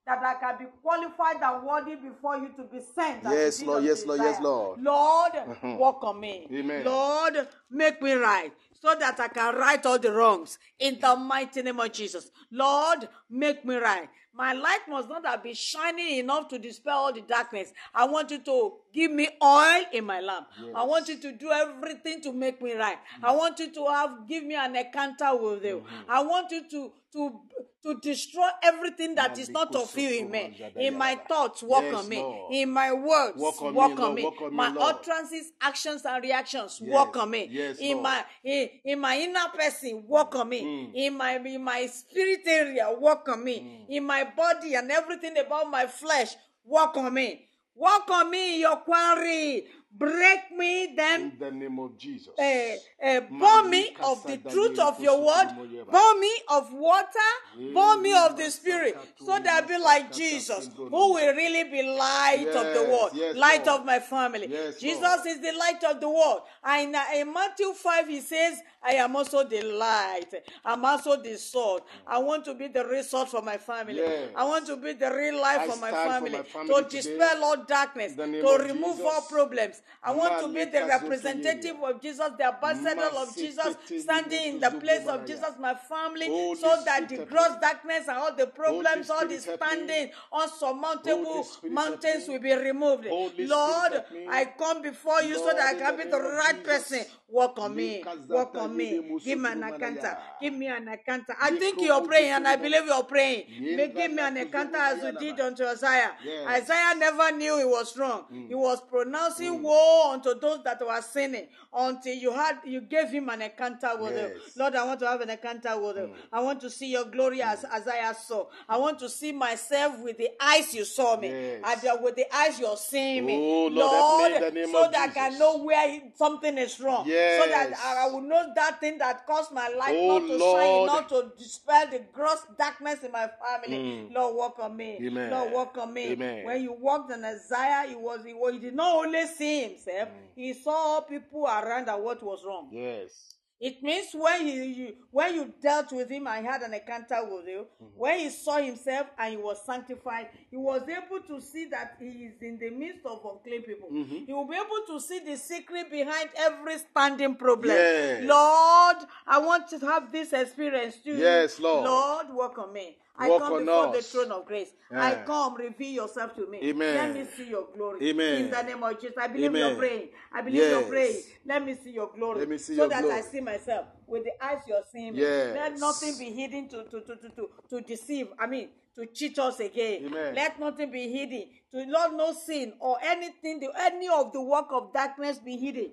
that I can be qualified and worthy before you to be sent. Yes, Lord, yes, Lord, yes, Lord. Lord, mm-hmm. walk on me. Amen. Lord, make me right so that I can right all the wrongs in the mighty name of Jesus. Lord, make me right. My light must not have been shining enough to dispel all the darkness. I want you to give me oil in my lamp. I want you to do everything to make me right. I want you to have give me an encounter with you. Mm-hmm. I want you to to to destroy everything that is not of you in me. In my thoughts, walk Yes, on me. Lord. In my words, Walk on me, on Lord. me. On My Lord. utterances, actions, and reactions, Yes. walk on me. Yes, in my in, in my inner person, walk on me. Mm. In my in my spirit area, walk on me. Mm. In my body and everything about my flesh, walk on me. Walk on me in your quarry. Break me, then In the name of Jesus. uh, uh, burn me of the truth of your word, burn me of water, burn me of the spirit, so that I be like Jesus, who will really be light of the world, yes, light Lord. of my family. Yes, Jesus Lord. is the light of the world. And uh, in Matthew 5, he says, I am also the light. I'm also the sword. I want to be the real sword for my family. Yes. I want to be the real life for my stand for family, my family to today. dispel all darkness, In the name to remove Jesus. all problems. I want to be the representative of Jesus, the ambassador of Jesus, standing in the place of Jesus, my family, so that the gross darkness and all the problems, all the Spirit, help me. standing, unsurmountable mountains will be removed. Lord. I come before you so that I can be the right person. Walk on me. Walk on me. Give me an encounter. Give me an encounter. I think you're praying, and I believe you're praying. May give me an encounter as you did unto Isaiah. Isaiah never knew he was wrong. Mm. He was pronouncing woe unto those that were sinning until you had you gave him an encounter with you. Yes. Mm. Lord, I want to have an encounter with you. I want to see your glory as Isaiah saw. I want to see myself with the eyes you saw me, Yes. and with the eyes you're seeing me. Oh, Lord, help me in the name so that I can know where something is wrong. So that Yes. I will know that thing that caused my light Oh, not to shine, not to dispel the gross darkness in my family. Mm. Lord, walk on me. Amen. Lord, walk on me. Amen. When you walked on Isaiah, he was he, was- he did not only see himself, Mm. he saw all people around and what was wrong. Yes. It means when he you, when you dealt with him and had an encounter with you, Mm-hmm. when he saw himself and he was sanctified, he was able to see that he is in the midst of unclean people. Mm-hmm. He will be able to see the secret behind every standing problem. Yes. Lord, I want to have this experience too. Yes, Lord. Lord, work on me. I Work come before the throne of grace. I come, reveal yourself to me. Amen. Let me see your glory. Amen. In the name of Jesus. I believe Amen. you're praying. I believe you're Yes. praying. Let me see your glory. Let me see so your that I see myself with the eyes you're seeing me. Yes. Let nothing be hidden to, to, to, to, to, to deceive. I mean, to cheat us again. Amen. Let nothing be hidden. To Lord, no sin or anything, the, any of the work of darkness be hidden.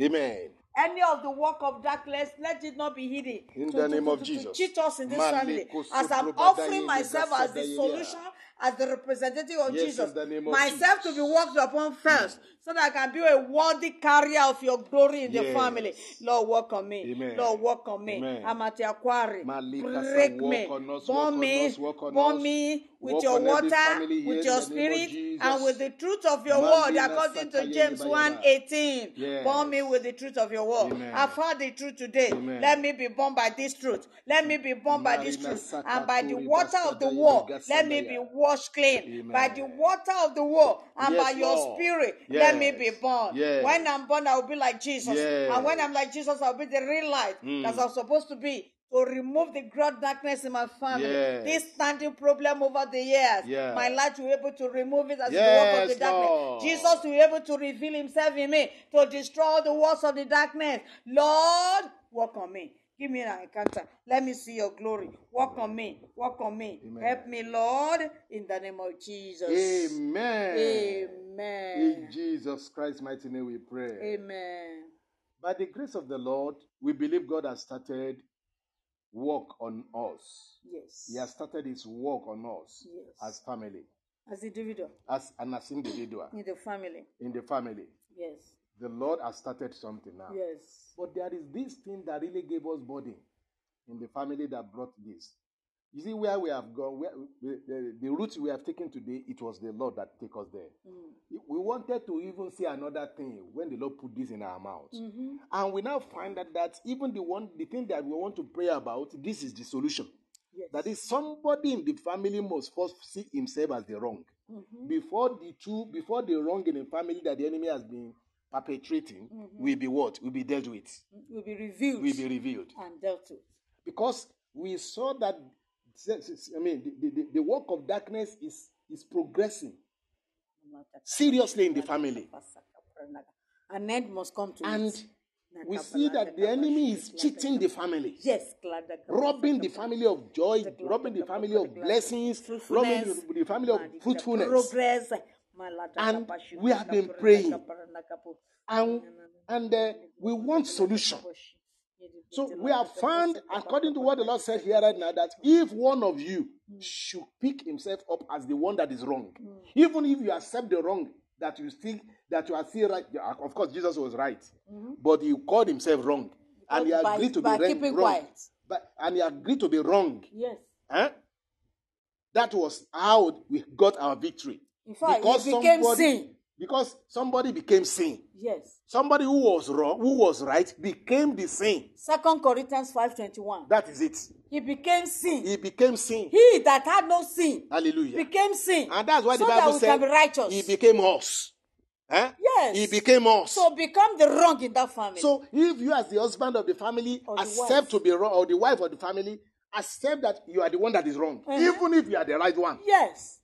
Amen. Any of the work of darkness, let it not be hidden. In to, the name to- of to- Jesus. To cheat us in this family. As I'm offering myself as the solution, as the representative of Yes, Jesus, in the name of myself Jesus. to be worked upon first, so that I can be a worthy carrier of your glory in the Yes. family. Lord, work on me. Amen. Lord, work on me. Amen. I'm at your quarry. Break me. Burn me. Burn me with your water, with your the spirit, and with the truth of your word, according to James bayaba. 1 18. Yes. Burn me with the truth of your word. Amen. I've heard the truth today. Amen. Let me be born by this truth. Let me be born by this truth. And by the water of the word, let me be washed clean. By the water of the word and by your spirit, let me be born. Yes. When I'm born, I will be like Jesus. Yes. And when I'm like Jesus, I'll be the real light Mm. that I'm supposed to be to remove the gross darkness in my family. Yes. This standing problem over the years. Yeah. My light will be able to remove it as the work of the Yes, darkness. Lord. Jesus will be able to reveal himself in me to destroy the works of the darkness. Lord, work on me. Give me an encounter. Let me see your glory. Work on me. Work on me. Amen. Help me, Lord, in the name of Jesus. Amen. Amen. Jesus Christ's mighty name we pray. Amen. By the grace of the Lord, we believe God has started work on us. Yes. He has started his work on us Yes. as family, As individual as and as individual in the family. in the family. Yes. The Lord has started something now. Yes. But there is this thing that really gave us body in the family that brought this. You see, where we have gone, where, the, the, the route we have taken today, it was the Lord that took us there. Mm. We wanted to even see another thing when the Lord put this in our mouths. Mm-hmm. And we now find that, that even the one, the thing that we want to pray about, this is the solution. Yes. That is, somebody in the family must first see himself as the wrong. Mm-hmm. Before the two, before the wrong in the family that the enemy has been perpetrating mm-hmm. will be what? Will be dealt with. Mm, will be revealed Will be revealed. and dealt with. Because we saw that I mean the, the, the work of darkness is is progressing seriously in the family. An end must come to And it. we see that the enemy is cheating the family. Yes, robbing the family of joy, robbing the family of blessings, robbing the- family of fruitfulness. Progress. And we have been praying. And, and uh, we want solution. So we have found, according to what the Lord said here right now, that if one of you hmm. should pick himself up as the one that is wrong, hmm. even if you accept the wrong, that you think that you are still right. Of course, Jesus was right, hmm. but he called himself wrong, and he By- agreed to be by wrong. quiet. But and he agreed to be wrong. Yes. Huh? That was how we got our victory. In fact, it became somebody, sin. Because somebody became sin. Yes. Somebody who was wrong, who was right, became the sin. Second Corinthians five twenty one. That is it. He became sin. He became sin. He that had no sin Hallelujah. became sin. And that's why so the Bible that we said can be righteous. he became us. Huh? Yes. He became us. so become the wrong in that family. So if you, as the husband of the family, Or accept to be wrong, or the wife of the family, accept that you are the one that is wrong, Uh-huh. even if you are the right one, yes.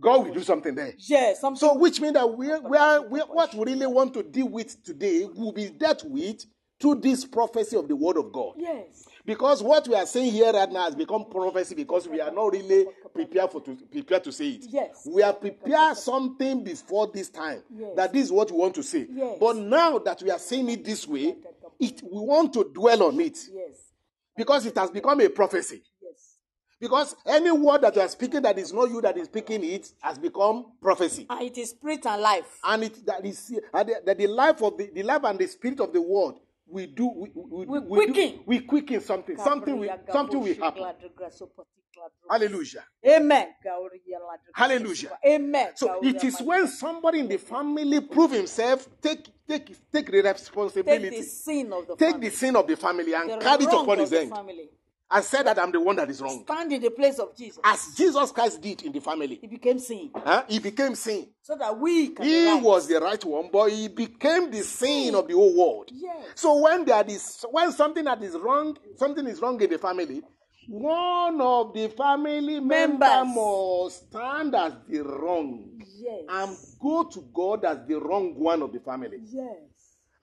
God will do something there. Yes. Something So, which means that we, we are, we, what we really want to deal with today will be dealt with through this prophecy of the Word of God. yes. Because what we are saying here right now has become prophecy because we are not really prepared for to prepared to say it. Yes. We are prepared something before this time Yes. that this is what we want to say. Yes. But now that we are saying it this way, it we want to dwell on it Yes. because it has become a prophecy. Because any word that you are speaking that is not you that is speaking it has become prophecy. And it is spirit and life. And it that is uh, the, that the life of the, the life and the spirit of the word we do we, we, We we do- quicken. we quicken something something will something will happen. Hallelujah. Amen. Hallelujah. Amen. So it is when somebody in the family prove himself, take take take the responsibility, take the sin of the take family. the sin of the family and the carry it upon his end, family. And said that I'm the one that is wrong, Stand in the place of Jesus. as Jesus Christ did in the family. He became sin. Huh? He became sin. So that we can He right. was the right one, but he became the sin of the whole world. Yes. So when there is when something that is wrong, something is wrong in the family, one of the family members Members. must stand as the wrong Yes. and go to God as the wrong one of the family. yes.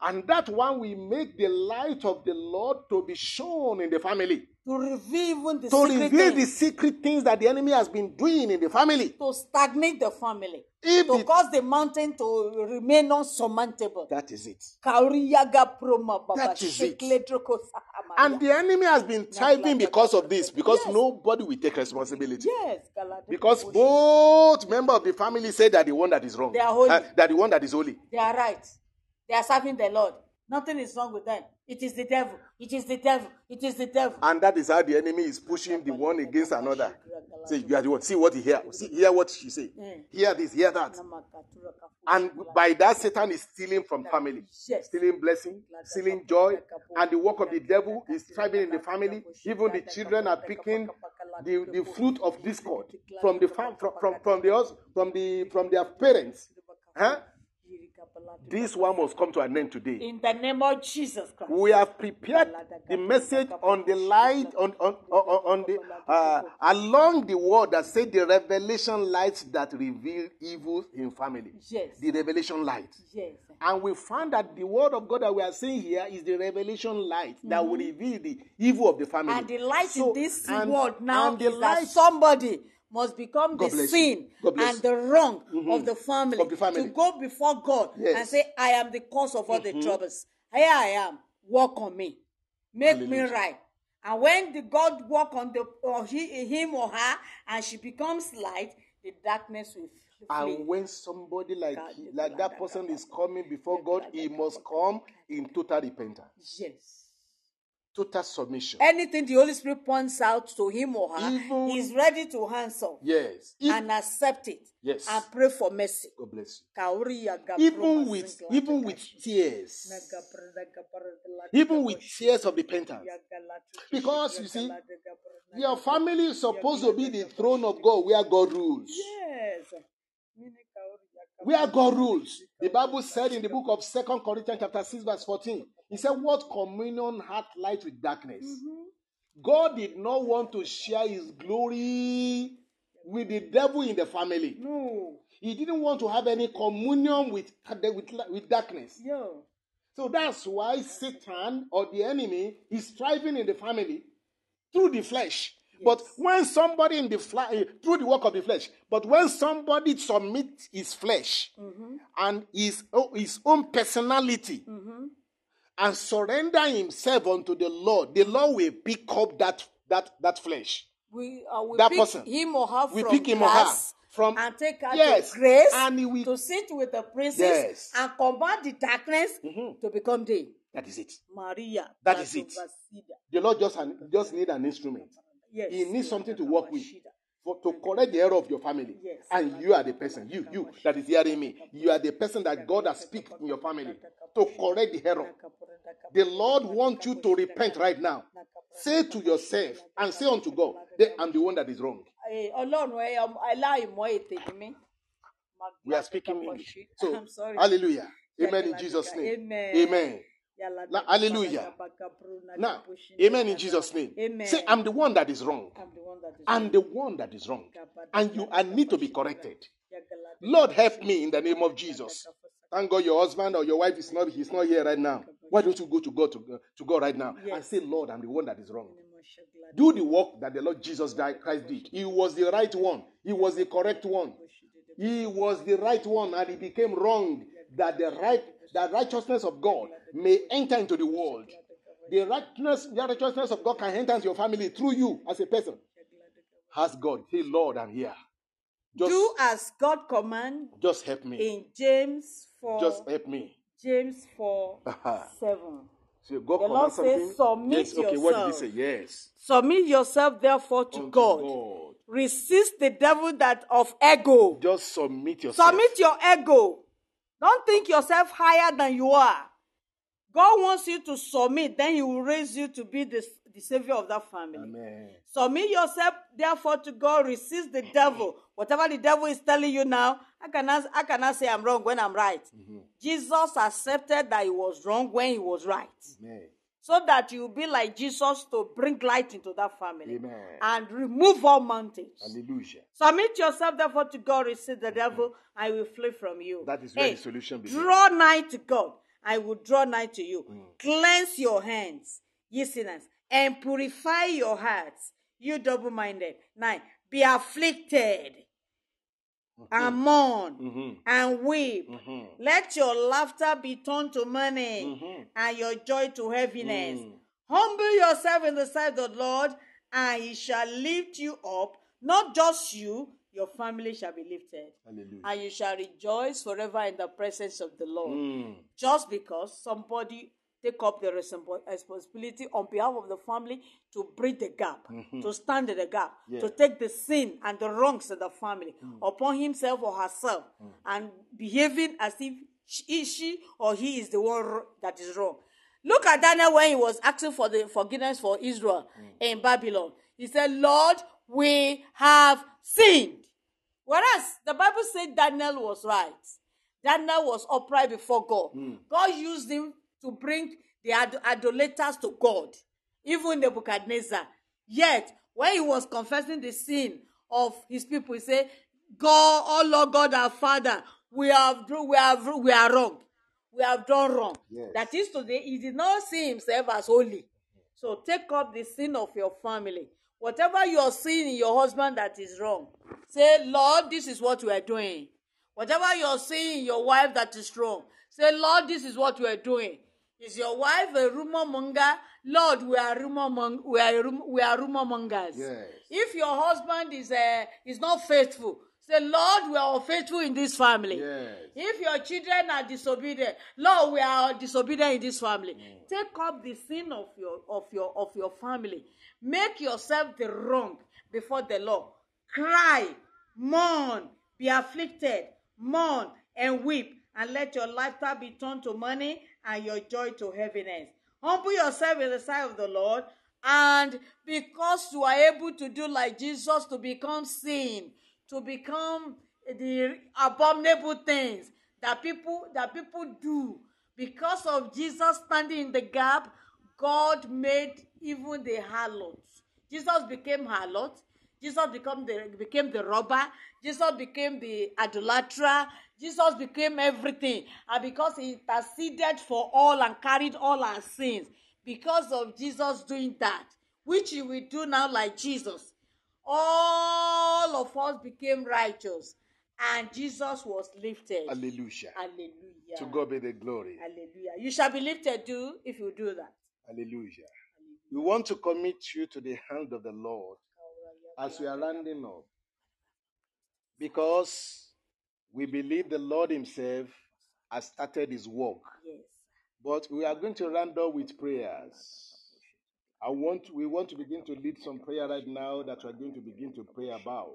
And that one will make the light of the Lord to be shown in the family. To reveal even the To secret reveal the things. secret things that the enemy has been doing in the family. to stagnate the family. If to it- cause the mountain to remain unsurmountable. That is it. Kauriyaga proma baba That is it. And the enemy has been thriving because of this, because Yes. nobody will take responsibility. yes, Because both members of the family say that the one that is wrong, They are holy. uh, that the one that is holy. they are right. They are serving the Lord. Nothing is wrong with them. It is the devil. It is the devil. It is the devil. And that is how the enemy is pushing the one against another. Say, you are the one. See what he hear. See, hear what she say. Mm. Hear this, hear that. And by that, Satan is stealing from family, stealing blessing, stealing joy, and the work of the devil is thriving in the family. Even the children are picking the, the fruit of discord from the fam- from, from, from the from the from their parents. Huh? This one must come to an end today. In the name of Jesus Christ. We have prepared the message on the light, on, on, on, on the, uh, along the word that said the revelation light that reveal evil in family. Yes. The revelation light. Yes. And we found that the word of God that we are seeing here is the revelation light that will reveal the evil of the family. And the light So- in this and- world now and the is that light somebody must become God the sin and the wrong of the family, Of the family. to go before God Yes. Mm-hmm. and say, I am the cause of all the troubles. Here I am. Work on me. Make me right. And when the God work on the or he, him or her and she becomes light, the darkness will flee. And when somebody like God, like that person is coming before God, he must come in total repentance, yes. Total submission. Anything the Holy Spirit points out to him or her, Even- he's ready to answer Yes. If- and accept it Yes. and pray for mercy. God bless you. Even with even with tears, Na gabra da gabra da la even with tears of repentance. Because you see, gala da gabra na Your family is supposed to be the throne of God where God rules. Yes. Mini kauri ya gabra Where God rules. The. Bible said in the book of Second Corinthians chapter 6, verse 14, He said, What communion hath light with darkness? Mm-hmm. God did not want to share his glory with the devil in the family. No. He didn't want to have any communion with, with, with darkness. Yeah. So that's why Satan or the enemy is striving in the family through the flesh. But when somebody in the flesh, through the work of the flesh, but when somebody submits his flesh mm-hmm. and his, oh, his own personality mm-hmm. And surrender himself unto the Lord, the Lord will pick up that that that flesh. We uh, we That pick person. him or her We from pick him or her from and take her yes, to grace and will. to sit with the princess Yes. and combat the darkness Mhm. to become day. That is it. Maria. That is it. The Lord just just need an instrument. Yes. He needs something to work with. For, to correct the error of your family. Yes. And you are the person, you, you that is hearing me. You are the person that God has picked in your family to correct the error. The Lord wants you to repent right now. Say to yourself and say unto God, that I'm the one that is wrong. Eh, Ọlọ́run ẹ ọmọ- aláìmọ̀ ètè. We are speaking English. So, I'm sorry. hallelujah. Amen in Jesus' name. Amen. Amen. Hallelujah. dàgbà bro, na Now, amen in. Jesus' name. Amen. Say, I'm the one that is wrong. I'm the one that is I'm the one that is wrong. And you I need to be corrected. Lord, help me in the name of Jesus. Thank God your husband or your wife is not he's not here right now. Why don't you go to God to, to God right now and say, Lord, I'm the one that is wrong. Do the work that the Lord Jesus died- Christ did. He was the right one. He was the correct one. He was the right one, and he became wrong. That the right, the righteousness of God may enter into the world. The righteousness, the righteousness of God can enter into your family through you as a person. Ask God, say, Lord, I'm here. Just, Do as God command just help me. in James 4, Just help me. James 4, uh-huh. 7. So God The Lord says, something. "Submit yes, okay, what did he say? Yes. Submit yourself therefore to God. God. Resist the devil that of ego. Just submit yourself. Submit your ego. Don't think yourself higher than you are. God wants you to submit, then He will raise you to be the, the savior of that family. Amen. Submit yourself, therefore, to God. Resist the devil. Whatever the devil is telling you now, I cannot, I cannot say I'm wrong when I'm right. Mm-hmm. Jesus accepted that he was wrong when he was right. Amen. So that you will be like Jesus to bring light into that family Amen. and remove all mountains. Hallelujah. Submit yourself, therefore, to God. Resist the devil, I will flee from you. That is where the solution begins. Draw nigh to God, I will draw nigh to you. Mm. Cleanse your hands, ye sinners, and purify your hearts, you double minded. Nine, be afflicted and mourn Mhm. and weep. Mhm. Let your laughter be turned to mourning Mhm. and your joy to heaviness. Mm. Humble yourself in the sight of the Lord, and he shall lift you up. Not just you, your family shall be lifted. Hallelujah. And you shall rejoice forever in the presence of the Lord. Mm. Just because somebody take up the responsibility on behalf of the family to bridge the gap, mm-hmm. to stand in the gap, Yeah. to take the sin and the wrongs of the family mm. upon himself or herself, mm. and behaving as if she, she or he is the one that is wrong. Look at Daniel when he was asking for the forgiveness for Israel mm. in Babylon. He said, Lord, we have sinned. Whereas the Bible said Daniel was right. Daniel was upright before God. God used him to bring the idolaters to God, even Nebuchadnezzar. Yet, when he was confessing the sin of his people, he said, God, oh Lord God, our Father, we have do- we have we are wrong. We have done wrong. Yes. That is today, he did not see himself as holy. So take up the sin of your family. Whatever you are seeing in your husband that is wrong, say, Lord, this is what we are doing. Whatever you are seeing in your wife that is wrong, say, Lord, this is what we are doing. Is your wife a rumor monger? Lord, we are rumor mong- we are rum- we are rumor mongers. Yes. If your husband is uh, is not faithful, say, Lord, we are unfaithful in this family. Yes. If your children are disobedient, Lord, we are disobedient in this family. Take up the sin of your of your of your family. Make yourself the wrong before the Lord. Cry, mourn, be afflicted, mourn and weep, and let your laughter be turned to money and your joy to heaviness. Humble yourself in the sight of the Lord, and because you are able to do like Jesus to become sin, to become the abominable things that people that people do because of Jesus standing in the gap God made even the harlots. Jesus became harlot. Jesus became the became the robber. Jesus became the idolater Jesus became everything and because he interceded for all and carried all our sins because of Jesus doing that which he will do now like Jesus all of us became righteous and Jesus was lifted. Hallelujah. Hallelujah. To God be the glory. Hallelujah. You shall be lifted too if you do that. Hallelujah. We want to commit you to the hand of the Lord as we are landing up. Because we believe the Lord Himself has started His work. Yes. But we are going to round up with prayers. I want we want to begin to lead some prayer right now that we are going to begin to pray about.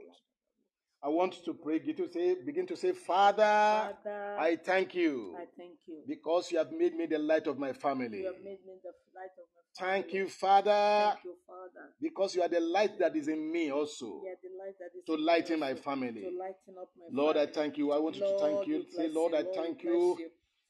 I want to pray, begin to say, begin to say, Father, Father, I thank you I thank you. because you have made me the light of my family. You have made me the light of my family. Thank you, Father, Thank you, Father. because you are the light that is in me also light that is to in lighten my family. To lighten up my Lord, I thank you. I want you to thank you. Say, Lord. I Lord, thank you.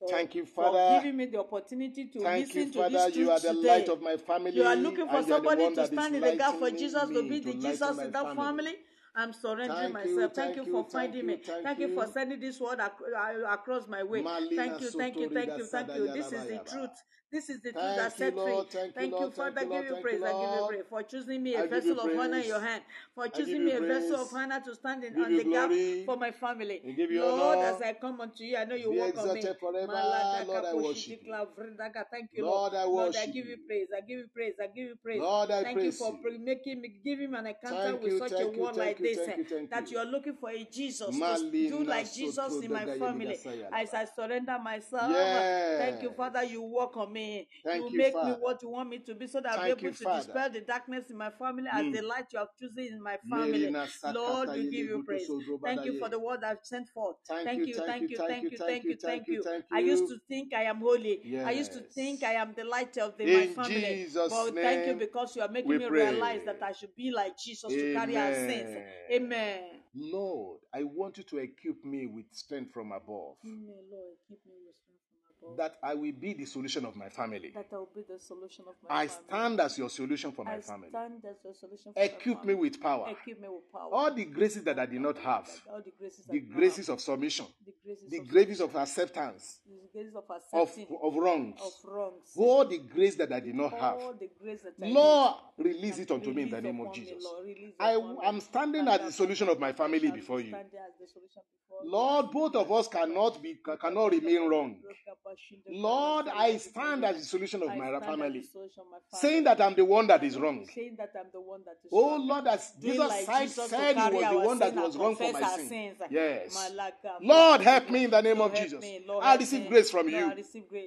for- Thank you, For Father. giving me the opportunity to Thank listen you, to Father. this You are the today. light of my family. You are looking for and you are the somebody to stand in the gap for Jesus to be the to Jesus in that family. I'm surrendering Thank myself. Thank, you you, for finding me. thank Thank you you. for sending this word ac- uh, across my way. Malina Thank you, thank you, thank you, thank you. This is the truth. This is the truth Thank that you, set free. Lord. Thank you, Thank you, Lord. Thank Father. you, Give you Thank praise. I give you praise for choosing me I a give vessel of honor in your hand. For choosing me a vessel of honor to stand in, on the gap for my family. Lord, honor. as I come unto you, I know you Be work on me. forever. Lord, I worship you. dikla vrindaga. Thank you, Lord, Lord. I Lord, I give you praise. I give you praise. I give you praise. Lord, I Thank you praise for you. pre- making me, giving an encounter with such a thank word like this. thank thank that you. are looking for a Jesus to do like Jesus in my family. As I surrender myself, thank you, Father. You work on me. Thank you you, make me what you want me to be, so that I'll be able to Father. dispel the darkness in my family as Mm. the light you have chosen in my family. Lord, we give you praise. Thank you for the word I've sent forth. Thank you, thank you, thank you, thank you, thank you. I used to think I am holy. I used to think I am the light of the, my family. Jesus' But thank you because you are making me realize that I should be like Jesus to carry our sins. Amen. Amen. Lord, I want you to equip me with strength from above, Amen, Lord. Keep me with strength from above. That I will be the solution of my family. That I will be the solution of my I family. stand as your solution for my I family. stand as a solution for my Equip me with power. Equip me with power. All the graces that I did not have, all the graces, the graces of submission, the graces, the of, graces of acceptance, the graces of of, of wrongs, of wrongs, all the grace that I did not have. all the grace that I Lord, release it unto me in the name of upon me, Jesus. I am standing as the solution of my family before you. Standing as the solution before you. Lord, both of us cannot be cannot remain wrong. Lord, I stand as the solution of my stand as the family, solution of my saying that I'm the one that is wrong. Saying that I'm the one that is Oh. Lord, as Jesus like said, Jesus to said he was the one that was wrong for my sin. sins. Yes. Lord, help me in the name of Jesus. I receive grace from you.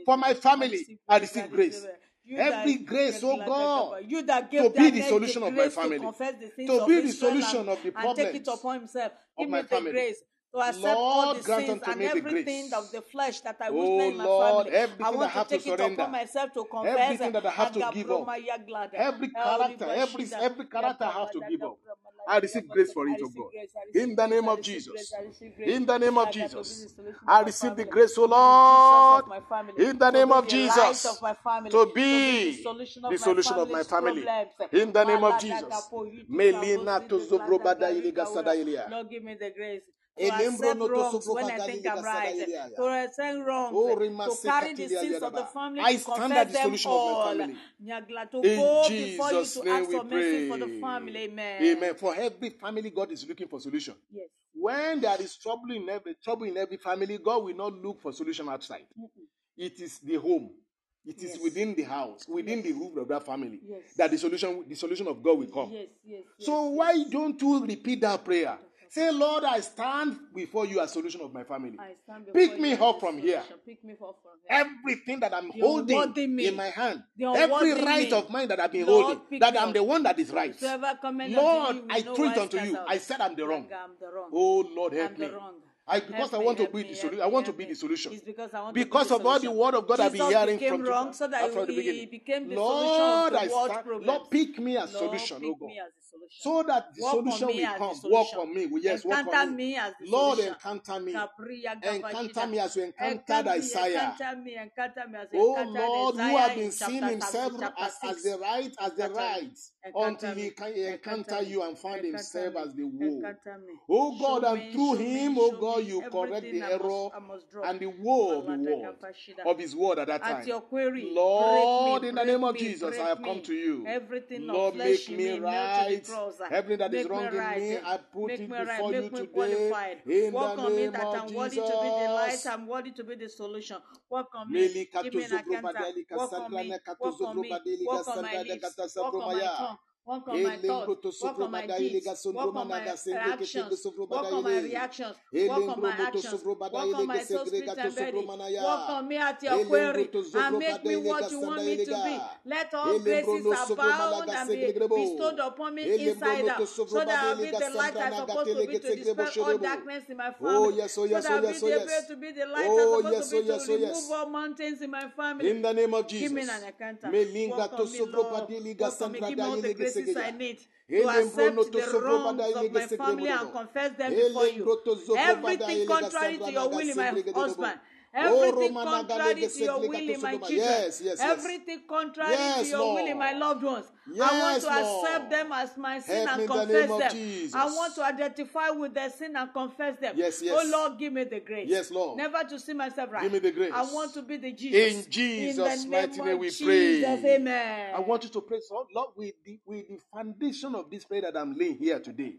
For my family, I receive grace. You Every grace, oh God, you that gave to be the solution of my family, to confess the sins to be the solution of the and take it upon himself. of Give my me family. the grace to accept all Lord, the grant sins and the everything grace. of the flesh that I Oh, witness in my Lord, family. I I want have to to take it surrender. upon myself to confess. Everything that I have to give up. Every character, every every character I have to give up. I receive grace for it, oh God. In the name of Jesus. In the name of Jesus. I receive the grace, oh Lord. In the name of Jesus. To be the solution of my family. In the name of Jesus. Melina to Zobrobada Iliga Sadailia. Lord, give me the grace. To accept wrongs when I think I'm right. To accept wrongs. To carry the sins of the family. I to confess them solution of my all. To In go before you to ask for mercy for the family. Amen. Amen. For every family, God is looking for solution. Yes. When there is trouble in every trouble in every family, God will not look for solution outside. It is the home. It is Yes. within the house, within the roof of that family, Yes. that the solution, the solution of God will come. Yes, yes, yes. So why don't you repeat that prayer? Say, Lord, I stand before you as solution of my family. I stand Pick me up from here. Pick me up from here. Everything that I'm The holding me. in my hand, every right me. of mine that I've been Lord, holding, that I'm the one that is right. Lord, I it unto you. out. I said I'm the wrong. I'm the wrong. Oh Lord, help I'm me. the wrong. I because Help I me, want to be the solution. I want to be the solution. Because Because of be the all the word of God I've been hearing from wrong so that from the beginning. became the Lord, I stand. Lord, pick me as solution, oh God. Me as a solution. So that the Work solution will come. Work on me. Yes, work Encounter on me. me as the Lord, solution. encounter me. Encounter me as you encountered Encounter Isaiah. encounter me, encounter me as you Oh Lord, who in been seeing himself as, as the right, as the right, until he can encounter you and find himself as the woe. Oh God, and through him, oh God, you correct the error I must drop. and the woe of the world, of his word at that time. Lord, in the name of Jesus, I have come to you. Lord, make me me, nailed to the right. Cross. Uh, Everything that is wrong in me, eh? I put it before you today. In Work the on me name that of I'm worthy to be the light. Jesus. I'm worthy to be the solution. Work on me. Give me an brobadeli Work on me. Work on me. brobadeli Work on my lips. Work on my tongue. Work on my thoughts. Work on my deeds. Work on my naga sengre ke tege actions. Work sovrobada on my reactions. Work on my actions. Work on my soul, spirit, and body. Work on me at your query and make me what you want me to be. Let all graces abound and be bestowed upon me inside out, so that I'll be the light I'm supposed to be to dispel all darkness in my Oh family. yes, oh So that oh I'll be yes, oh able to be the light Oh I'm supposed yes, to oh be yes, to oh remove yes. all mountains in my family. In the name of Jesus. Give me an encounter. Melinga Work to on me, sobro Lord. badili ga Work on me. sandra Give me all the ile ge I need to accept the wrongs of my family and confess them before you. Elembro to zobro bada Everything contrary to your will in my segre ge dobo. husband. Oh, Everything contrary to your will in my children. Yes, yes, yes. Everything contrary to Yes, your will in my loved ones. I want Yes, to accept them as my sin Help and in the confess them. Jesus. I want to identify with their sin and confess them. Yes, oh, yes. Oh Lord, give me the grace. Yes, Lord. Never to see myself right. Give me the grace. I want to be the Jesus. In Jesus' in mighty name we Jesus, pray. Amen. I want you to pray, so Lord, with the, with the foundation of this prayer that I'm laying here today,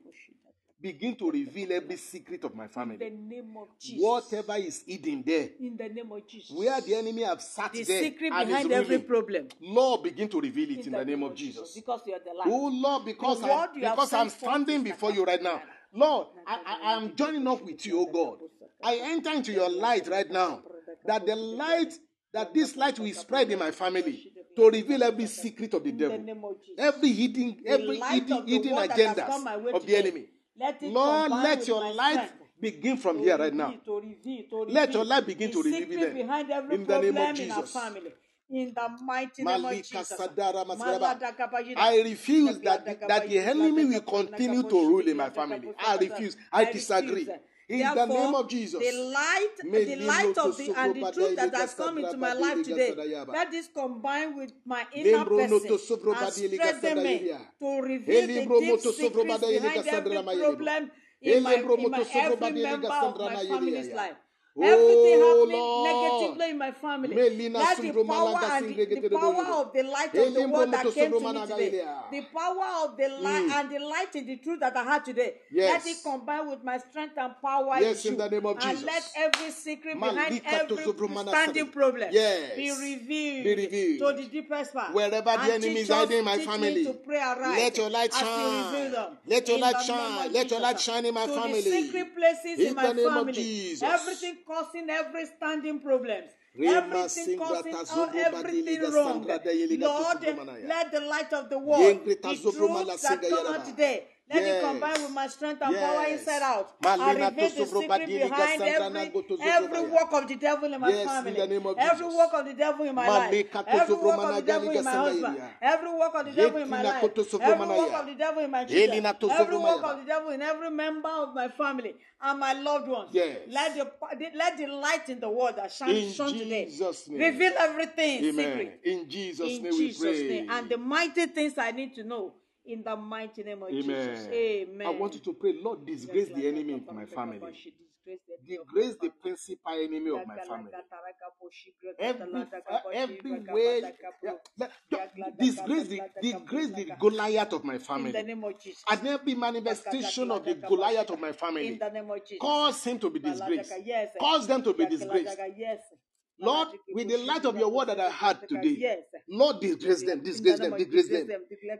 begin to reveal every secret of my family. in the name of Jesus. Whatever is hidden there, in the name of Jesus. where the enemy have sat the there secret and is behind every ruling, problem. Lord, begin to reveal it in, the name of Jesus. Because you are the oh, light. Oh Lord, because I'm word you have because I'm standing before you right now. Lord, I, I am joining up with you, oh God. I enter into your light right now. That the light, that this light will spread in my family to reveal every secret of the devil, Jesus. every hidden, every hidden, of the hidden word that has come agendas of the enemy. Let Lord, let your light begin from to here right now. To reveal, to reveal Let your light begin the to reveal them. behind every In the name of Jesus. family. In the mighty name of Jesus. I refuse that that the enemy will continue to rule in my family. I refuse. I disagree. In the Therefore, name of Jesus. The light, the light of the and the truth that has come into my life today, let this combine with my inner person and strengthen me to reveal the deep secrets behind every problem in my, in my every member of my family's ya. Life. Oh, Everything happening Lord. negatively in my family. Let the power and the, the power of the light of the word that came to me today, the power of the light Mm. and the light in the truth that I had today, Yes. let it combine with my strength and power Yes, in in the name of Jesus. and let every secret behind every standing problem Yes. be revealed, Be revealed. to the deepest part. Wherever the enemy is hiding in my family, to pray aright let your light as you shine. Let your light shine. Let your light shine in my family. The secret places in, my the name of family. Jesus. Everything causing every standing problems. Everything causing all, everything wrong. Lord, let the light of the world, the truth that come out today, Let Yes. it combine with my strength and power Yes. inside out. Malina I reveal the secret behind every, every work of the devil in my Yes, in family. of every work of the devil in my life. Every work of the devil in my husband. Every work of the devil in my life. Every work of the devil in my children. Every work of the devil in every member of my family and my loved ones. Yes. Let the let the light in the world that shine, today name. reveal everything Amen. secret In Jesus' in name Jesus' we pray. name. And the mighty things I need to know in the mighty name of Amen. Jesus. Amen. I want you to pray, Lord, disgrace the enemy in uh, my family. Disgrace the principal enemy of my family. Every, everywhere, yeah, disgrace the, disgrace the Goliath of my in the family. name of Jesus. And every manifestation of the Goliath of my In family, the name of Jesus. cause him to be disgraced. Cause them to be disgraced. Yes. Lord, with the light of your word that I had today, Lord, disgrace them, disgrace them, disgrace them,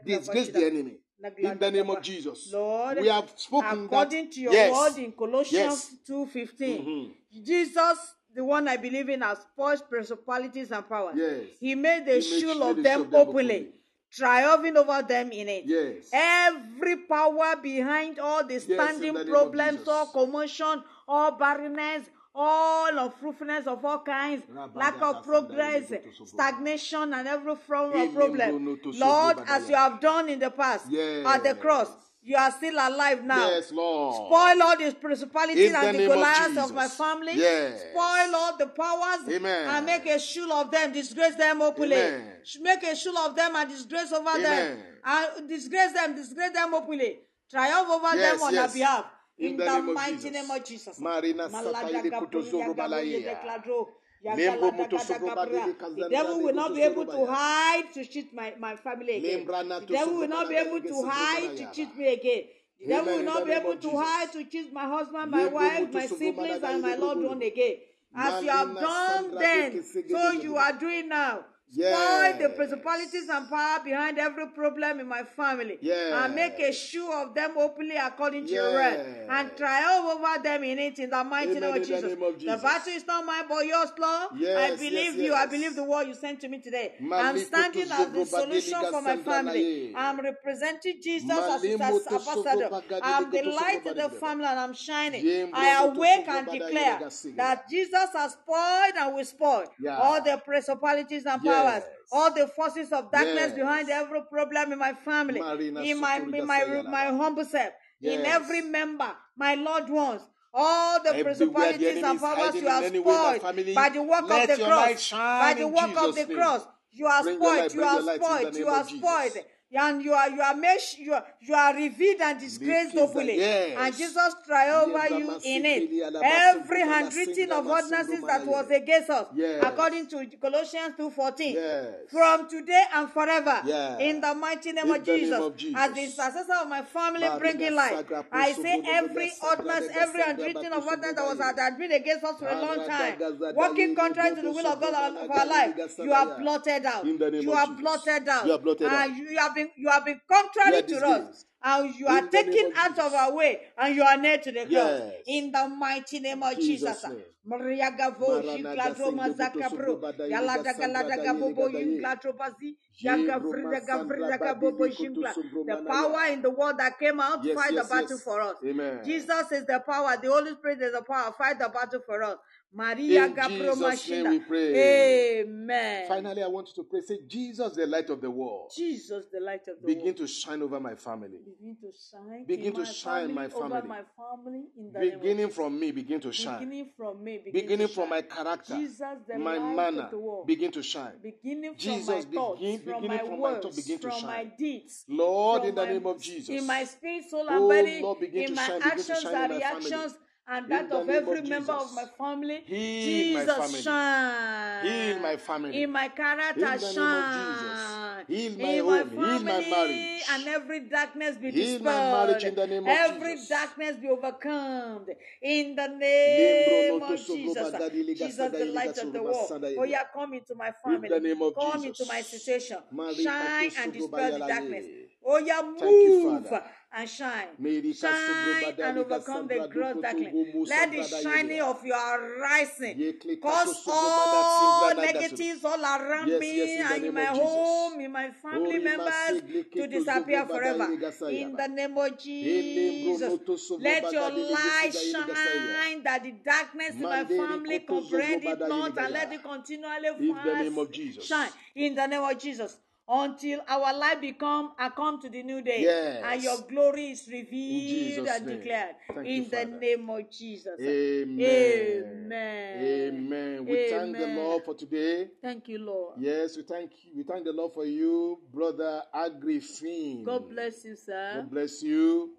disgrace the enemy. In the name of Jesus. Lord, We have spoken according that- to your Yes. word in Colossians Yes. 2.15, Mhm. Jesus, the one I believe in, has spoiled principalities and powers. Yes. He made a He made show show of the them of them openly, openly. triumphing over them in it. Yes. Every power behind all the in standing the problems, all commotion, all barrenness, all unfruitfulness of all kinds, lack of progress, stagnation, and every form of problem. mbrono to sobo Lord, as you have done in the past at the cross, you are still alive now. Yes, Lord. Spoil all the principalities and the name of of, my family. Yes. Spoil all the powers Amen. and make a shool of them, disgrace them openly. Amen. Make a shool of them and disgrace over them. And disgrace them, disgrace them openly. Triumph over Yes, them on yes. their behalf. In In, the the, name of mighty Jesus. name of Jesus. Marina Malada sataile gabru kutozoro yagabu balaye. yedekladro. Lembo Yagalada mutosoro gada badele gabra. kazanda The devil will not be able to hide to cheat my, my family again. The devil will not be able to hide to cheat me again. The devil will not be able to hide to cheat my husband, my wife, my siblings, and my loved one again. As you have done then, so you are doing now. Spoil Yes. the principalities and power behind every problem in my family. Yes. And make a show of them openly according to your word. And triumph over them in it in the mighty Amen, name of Jesus. name of The Jesus. battle is not mine but yours, Lord. Yes, I yes, believe you. I believe the word you sent to me today. I'm standing as the solution for my family. I'm representing Jesus as his ambassador. I'm the light in the family and I'm shining. I awake and declare that Jesus has spoiled and will spoil all the principalities and Yes. Powers, all the forces of darkness behind every problem in my family, Marina in my in my my humble self, in every member, my loved ones. All the Everywhere principalities and powers you are any way in my spoiled family, by the work of the cross. By the work of the name. cross, you are Bring spoiled. light, You are your light in spoiled. You are spoiled. And you are you are made, you are you are revealed and disgraced openly. yes. And Jesus triumph over you in it. Every sombro bala handwritten singra of ordinances that was against us, Yes. according to Colossians 2.14. Yes. From today and forever. Yeah. In the mighty name, In of, the name Jesus, of Jesus. As the successor of my family bringing life. I say every ordinance, every handwritten of ordinance that was that had been against us for a long time, working contrary to the will of God of our life, you are blotted out. Name you are blotted out. You are blotted and out. You have been you have been contrary to us. And you are taken out of our way, and you are near to the cross. Yes. In the mighty name of Jesus' Jesus. Maria Gavo, Marana Shigladro, gasenge Mazaka buto Bro, subro bada Yala yele Daga La gasandra da Daga yele Bobo, gadaye. Yingladro Bazi, Jebro Yaga Frida masandra Gabobo kutu The power in the world that came out, Yes, fight yes, the battle yes. for us. Amen. Jesus is the power, the Holy Spirit is the power, fight the battle for us. Maria In Jesus' name we pray. Amen. Finally, I want you to pray. Say, Jesus, the light of the world. Jesus, the light of the Begin world. to shine over my family. Begin to shine. Begin in to my shine family, my Over family. my family in the Beginning from me, begin to shine. Beginning from me, begin Beginning to from my character, Jesus, the my light manner, of the world. begin to shine. beginning from Jesus, my thoughts, begin- from beginning my from my words, thought, begin to from my shine. deeds. Lord, from in the my- name of Jesus. In my spirit, soul, Oh, body, Lord, begin in to my shine, begin to actions shine in and my family. reactions, and that of every member of my family. Heal Jesus, family. shine. Heal my family. In my character, In the name of shine. Heal my in home. my Heal my marriage. And every darkness be Heal dispelled. my marriage in the name of every Jesus. darkness be overcome. In the name of Jesus. Jesus, the light of the world. Oh, yeah, come into my In family. the name of come Jesus. into my situation. Shine and dispel the darkness. Oh, yeah, Thank you, move. Father. And shine. Shine and overcome the gross darkness. Let the shining of your rising cause all negatives all around Yes, me yes, in the and in my home, in my family members to disappear forever. In the name of Jesus, let your light Sida Liga Saya. shine that the darkness in my family comprehend it not and let it continually In the name fast of Jesus. shine in the name of Jesus until our life become a come to the new day Yes. and your glory is revealed and name. declared Thank you, in the Father. name of Jesus. Amen. Amen. Amen. We thank the Lord for today. Thank you, Lord. Yes, we thank you we thank the Lord for you, brother Agrifin. God bless you, sir. God bless you.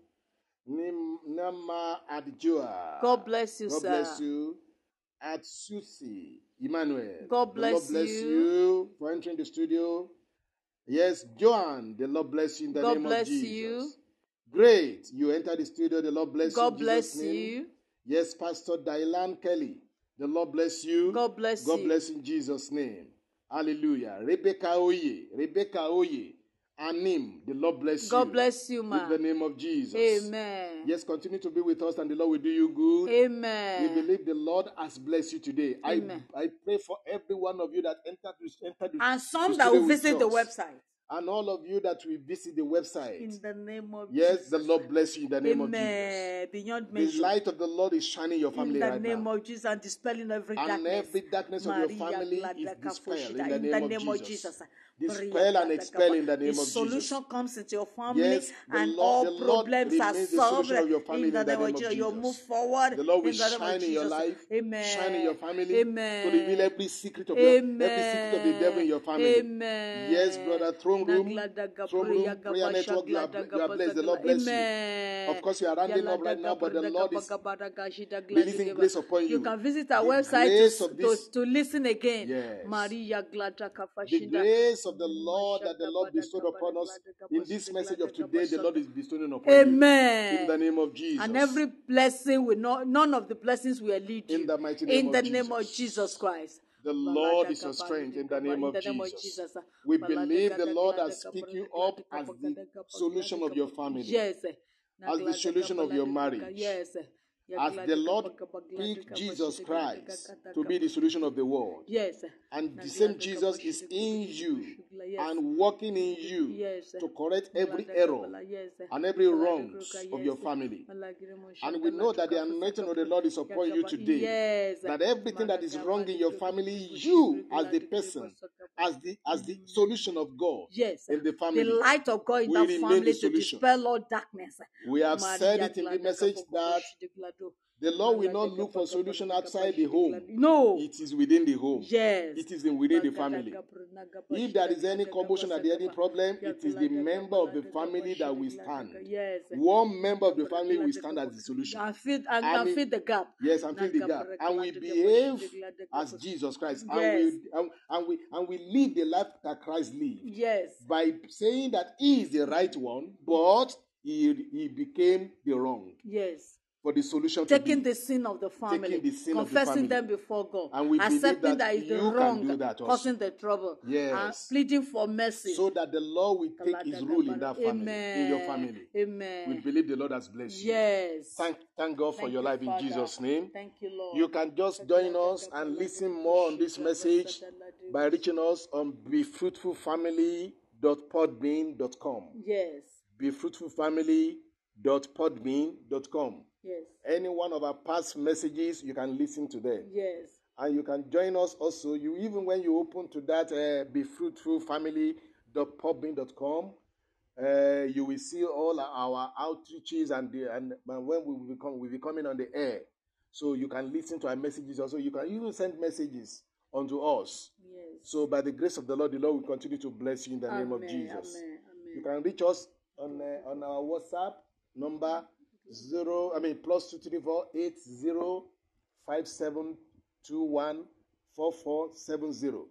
Nama Adjoa. God bless you, God sir. God bless you. Atsusi Emmanuel. God bless Lord bless you. you for entering the studio. Yes, Joan. The Lord bless you in the God name of Jesus. you. Great. You enter the studio. The Lord bless God you. Jesus' bless name. you. Yes, Pastor Dylan Kelly. The Lord bless you. God bless God you. bless in Jesus' name. Hallelujah. Rebecca Oye. Rebecca Oye. Anim. The Lord bless you. God bless you, In the name of Jesus. Amen. Yes, continue to be with us and the Lord will do you good. Amen. We believe the Lord has blessed you today. I, Amen. I pray for every one of you that entered, this- entered the, And some that will visit the website. And all of you that will visit the website. In the name of yes, Jesus. the Lord bless you in the name of Jesus. Amen. The light of the Lord is shining your family right now. in the right name now. of Jesus and dispelling every And darkness. every darkness of your Maria family is dispelled in the In name, of, of Jesus. Jesus. Dispel and expel in the name the of solution Jesus. Solution comes into your family Yes, and Lord- all problems are solved your in the name of Jesus. You'll move forward The Lord will in the shine in your life, Amen. shine in your family, Amen. to reveal every secret of your every secret of the devil in your family. Amen. Yes, brother, throne room, throne room, prayer network, you are, you are blessed. The Lord bless you. Of course, you are rounding up right now, but the Lord is releasing grace upon You you. can visit our The website to, to, to listen again. Yes. Maria Gladaka The Fashinda. Grace of the Lord that the Lord bestowed upon us in this message of today, the Lord is bestowing upon Amen. you. In the name of Jesus. And every blessing will not, none of the blessings will lead you. In the mighty name in of the name of Jesus. Jesus Christ. The Lord is your strength in the name of Jesus. We believe the Lord has picked you up as the solution of your family. Yes. As the solution of your marriage. Yes. As the Lord picked Jesus Christ to be the solution of the world. Yes. And the same Jesus is in you and working in you to correct every error and every wrongs of your family. And we know that the anointing of the Lord is upon you today. Yes. That everything that is wrong in your family, you as the person, as the as the solution of God Yes. in the family. The light of God in that family to dispel all darkness. We have said it in the message that Boshi de Glado. The law will not look for solution outside the home. No. It is within the home. Yes. It is in within the family. If there is any commotion at the any problem, it is the member of the family that will stand. Yes. One member of the family will stand as the solution. And fill and, And fill the gap. Yes, and fill the gap. And we behave as Jesus Christ. Yes. And we and, and we and we live the life that Christ lived. Yes. By saying that he is the right one, but he, he became the wrong Yes. For the solution to Taking the sin of the family, the sin of the confessing family. them before God, And we accepting that it's the wrong do that also. causing the trouble, Yes. and pleading for mercy. so that the Lord will take his rule in that family, Amen. in your family. Amen. We believe the Lord has blessed you. Yes. Thank, thank God for Thank your you, life in Jesus' name. Thank you, Lord. You can just join us and listen more on this message by reaching us on befruitfulfamily.podbean.com. Yes. befruitfulfamily.podbean.com. Yes. Any one of our past messages, you can listen to them. Yes. And you can join us also. You even when you open to that uh, befruitfulfamily.podbean.com, uh, you will see all our outreaches and the, and, and when we will become we will be coming on the air. So you can listen to our messages also. You can even send messages unto us. Yes. So by the grace of the Lord, the Lord will continue to bless you in the Amen. name of Jesus. Amen. Amen. You can reach us on uh, on our WhatsApp number zero. I mean plus two three four eight zero five seven two one four four seven zero.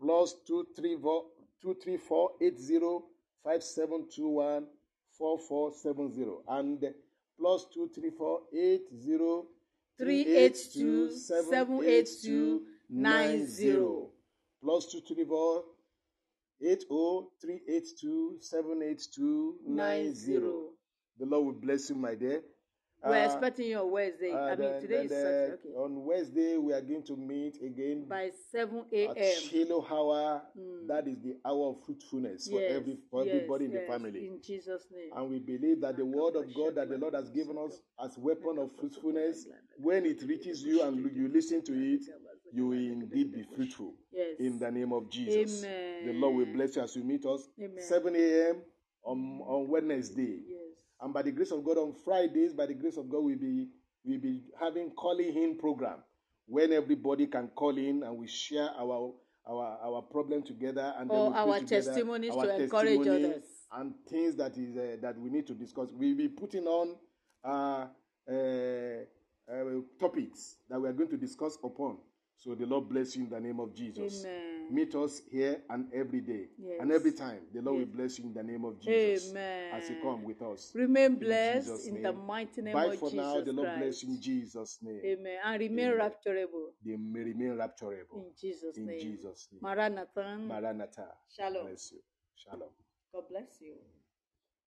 Plus two three four two three four eight zero five seven two one four four seven zero and plus two three four eight zero Three eight two seven eight two nine zero. plus two three four eight oh three eight two seven eight two nine zero. The Lord will bless you, my dear. We're Uh, expecting you on Wednesday. I mean, then- today then is Saturday. Okay. On Wednesday, we are going to meet again By 7 at a.m. Shiloh Hour. That is the hour of fruitfulness for, every, for yes, everybody in the family. In Jesus' name. And we believe that the word of God that the Lord has given us as weapon of fruitfulness, when it reaches you and you listen to it, you will indeed be fruitful. Yes. In the name of Jesus. Amen. The Lord will bless you as you meet us. Amen. 7 a.m. on, on Wednesday. And by the grace of God, on Fridays, by the grace of God, we'll be we'll be having calling in program when everybody can call in and we share our our our problem together and then Or we pray our together, testimonies our to encourage testimony others. and things that is uh, that we need to discuss. We'll be putting on uh, uh, uh, topics that we are going to discuss upon. So the Lord bless you in the name of Jesus. Amen. Meet us here and every day Yes. and every time. The Lord Yes. will bless you in the name of Jesus Amen. as you come with us. Remain blessed Jesus' in the name. mighty name Bye of for Jesus now. The Lord Christ. bless you in Jesus' name. Amen. And remain Amen. rapturable They may remain rapturable. in Jesus' In name. Jesus' name. Maranatha. Maranatha. Shalom. Bless you. Shalom. God bless you.